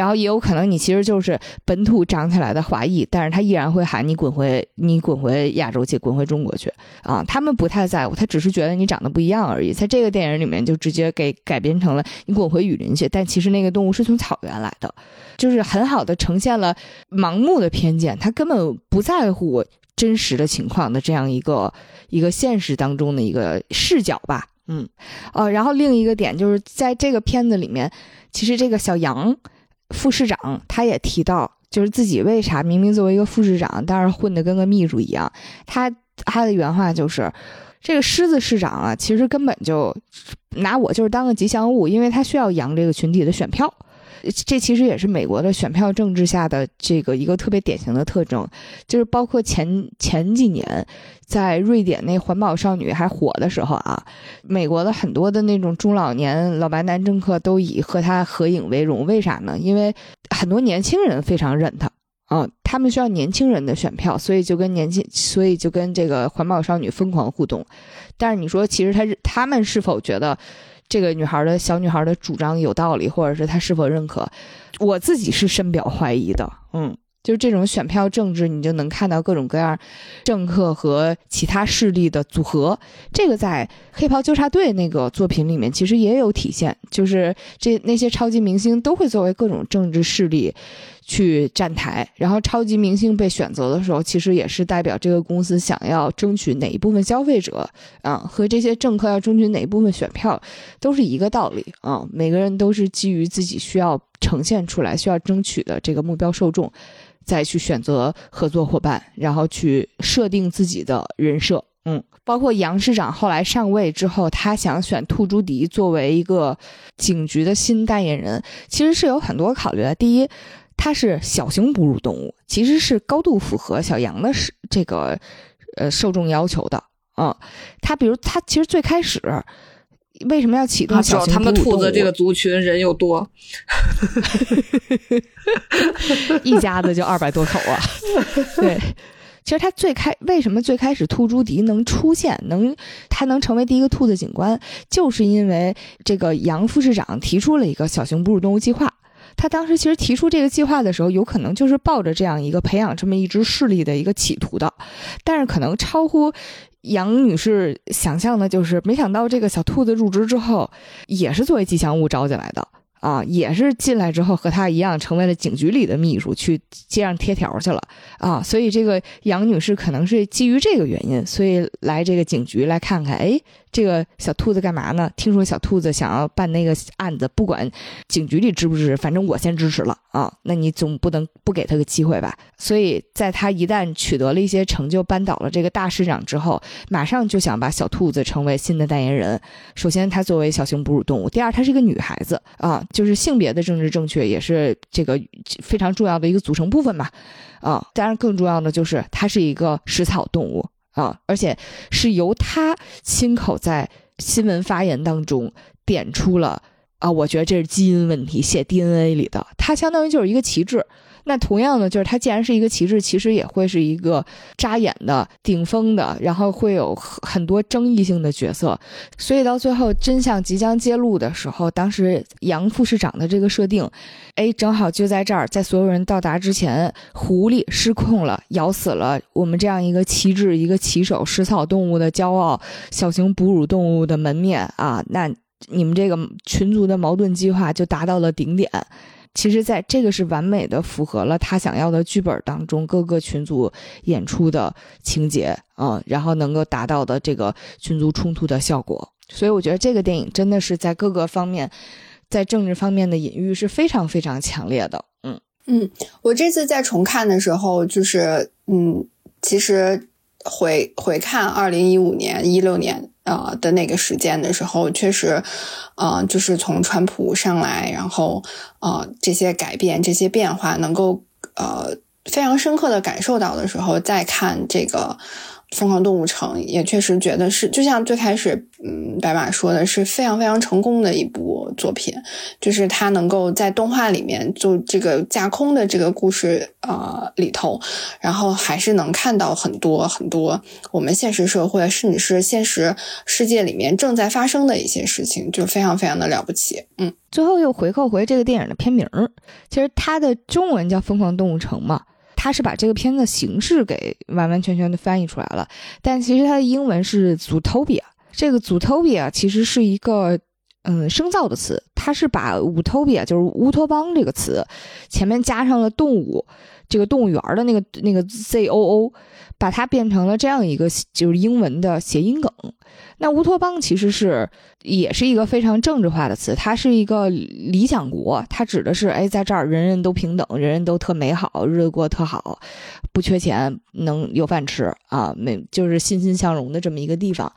然后也有可能你其实就是本土长起来的华裔，但是他依然会喊你滚回你滚回亚洲去，滚回中国去啊！他们不太在乎，他只是觉得你长得不一样而已。在这个电影里面就直接给改编成了你滚回雨林去，但其实那个动物是从草原来的，就是很好的呈现了盲目的偏见，他根本不在乎真实的情况的这样一个一个现实当中的一个视角吧。嗯，呃，然后另一个点就是在这个片子里面，其实这个小杨。副市长他也提到，就是自己为啥明明作为一个副市长，但是混得跟个秘书一样。他他的原话就是，这个狮子市长啊，其实根本就拿我就是当个吉祥物，因为他需要养这个群体的选票。这其实也是美国的选票政治下的这个一个特别典型的特征，就是包括前前几年在瑞典那环保少女还火的时候啊，美国的很多的那种中老年老白男政客都以和他合影为荣，为啥呢？因为很多年轻人非常认他。嗯，他们需要年轻人的选票，所以就跟年轻，所以就跟这个环保少女疯狂互动。但是你说，其实他是他们是否觉得这个女孩的小女孩的主张有道理，或者是她是否认可？我自己是深表怀疑的。嗯，就是这种选票政治，你就能看到各种各样政客和其他势力的组合。这个在《黑袍纠察队》那个作品里面其实也有体现，就是这那些超级明星都会作为各种政治势力。去站台，然后超级明星被选择的时候，其实也是代表这个公司想要争取哪一部分消费者啊，和这些政客要争取哪一部分选票，都是一个道理啊。每个人都是基于自己需要呈现出来、需要争取的这个目标受众，再去选择合作伙伴，然后去设定自己的人设。嗯，包括杨市长后来上位之后，他想选兔朱迪作为一个警局的新代言人，其实是有很多考虑的。第一。它是小型哺乳动物，其实是高度符合小羊的是这个呃受众要求的啊。它比如它其实最开始为什么要启动小型他们兔子这个族群人又多，<laughs> 一家子就二百多口啊。<laughs> 对，其实它最开为什么最开始兔朱迪能出现，能它能成为第一个兔子警官，就是因为这个杨副市长提出了一个小型哺乳动物计划。他当时其实提出这个计划的时候，有可能就是抱着这样一个培养这么一支势力的一个企图的，但是可能超乎杨女士想象的，就是没想到这个小兔子入职之后，也是作为吉祥物招进来的啊，也是进来之后和他一样成为了警局里的秘书，去街上贴条去了啊，所以这个杨女士可能是基于这个原因，所以来这个警局来看看，哎。这个小兔子干嘛呢？听说小兔子想要办那个案子，不管警局里支不支持，反正我先支持了啊。那你总不能不给他个机会吧？所以在他一旦取得了一些成就，扳倒了这个大市长之后，马上就想把小兔子成为新的代言人。首先，它作为小型哺乳动物；第二，它是一个女孩子啊，就是性别的政治正确也是这个非常重要的一个组成部分嘛。啊，当然更重要的就是它是一个食草动物。啊，而且是由他亲口在新闻发言当中点出了啊，我觉得这是基因问题，写 DNA 里的，他相当于就是一个旗帜，那同样的，就是它既然是一个旗帜，其实也会是一个扎眼的、顶峰的，然后会有很多争议性的角色。所以到最后真相即将揭露的时候，当时杨副市长的这个设定，哎，正好就在这儿，在所有人到达之前，狐狸失控了，咬死了我们这样一个旗帜、一个旗手、食草动物的骄傲、小型哺乳动物的门面啊，那你们这个群族的矛盾激化就达到了顶点。其实，在这个是完美的符合了他想要的剧本当中各个群组演出的情节啊，然后能够达到的这个群族冲突的效果。所以，我觉得这个电影真的是在各个方面，在政治方面的隐喻是非常非常强烈的。嗯嗯，我这次在重看的时候，就是嗯，其实回回看二零一五年、一六年。啊的那个时间的时候，确实，啊，就是从川普上来，然后啊这些改变、这些变化，能够呃非常深刻的感受到的时候，再看这个。疯狂动物城也确实觉得是，就像最开始，嗯，白马说的是非常非常成功的一部作品，就是它能够在动画里面就这个架空的这个故事呃里头，然后还是能看到很多很多我们现实社会甚至是现实世界里面正在发生的一些事情，就非常非常的了不起。嗯，最后又回扣回这个电影的片名，其实它的中文叫《疯狂动物城》嘛。他是把这个片子形式给完完全全的翻译出来了，但其实它的英文是 Zootopia。这个 Zootopia 其实是一个嗯生造的词，它是把 Utopia 就是乌托邦这个词前面加上了动物这个动物园的那个那个 Z O O，把它变成了这样一个就是英文的谐音梗。那乌托邦其实是也是一个非常政治化的词，它是一个理想国，它指的是哎，在这儿人人都平等，人人都特美好，日子过特好，不缺钱，能有饭吃啊，没就是欣欣向荣的这么一个地方。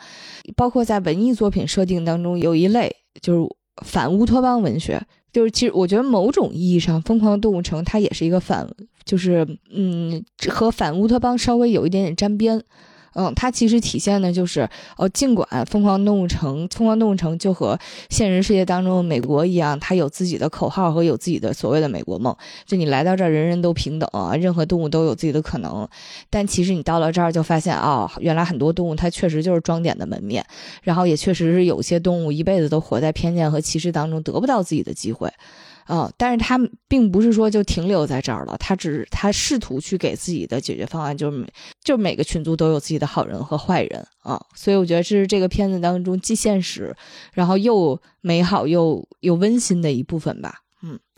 包括在文艺作品设定当中，有一类就是反乌托邦文学，就是其实我觉得某种意义上，《疯狂动物城》它也是一个反，就是嗯和反乌托邦稍微有一点点沾边。嗯，它其实体现的就是，哦，尽管《疯狂动物城》《疯狂动物城》就和现实世界当中的美国一样，它有自己的口号和有自己的所谓的美国梦，就你来到这儿，人人都平等啊，任何动物都有自己的可能。但其实你到了这儿，就发现啊，原来很多动物它确实就是装点的门面，然后也确实是有些动物一辈子都活在偏见和歧视当中，得不到自己的机会。啊，但是他并不是说就停留在这儿了，他只他试图去给自己的解决方案，就是每就每个群族都有自己的好人和坏人啊，所以我觉得这是这个片子当中既现实，然后又美好又又温馨的一部分吧。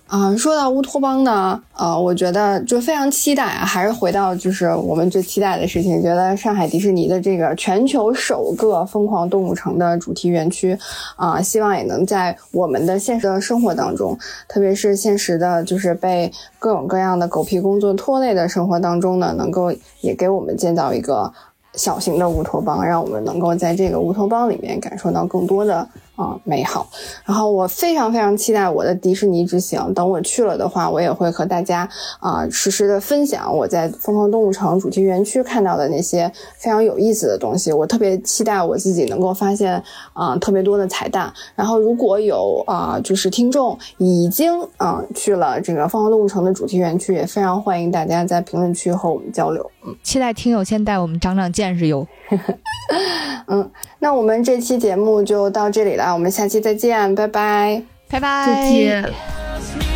嗯，说到乌托邦呢，呃，我觉得就非常期待啊，还是回到就是我们最期待的事情，觉得上海迪士尼的这个全球首个疯狂动物城的主题园区，啊，希望也能在我们的现实的生活当中，特别是现实的，就是被各种各样的狗屁工作拖累的生活当中呢，能够也给我们建造一个小型的乌托邦，让我们能够在这个乌托邦里面感受到更多的。啊，美好！然后我非常非常期待我的迪士尼之行。等我去了的话，我也会和大家啊实时的分享我在疯狂动物城主题园区看到的那些非常有意思的东西。我特别期待我自己能够发现啊特别多的彩蛋。然后如果有啊就是听众已经啊去了这个疯狂动物城的主题园区，也非常欢迎大家在评论区和我们交流。嗯，期待听友先带我们长长见识哟。<laughs> 嗯，那我们这期节目就到这里了，我们下期再见，拜拜，拜拜，再见。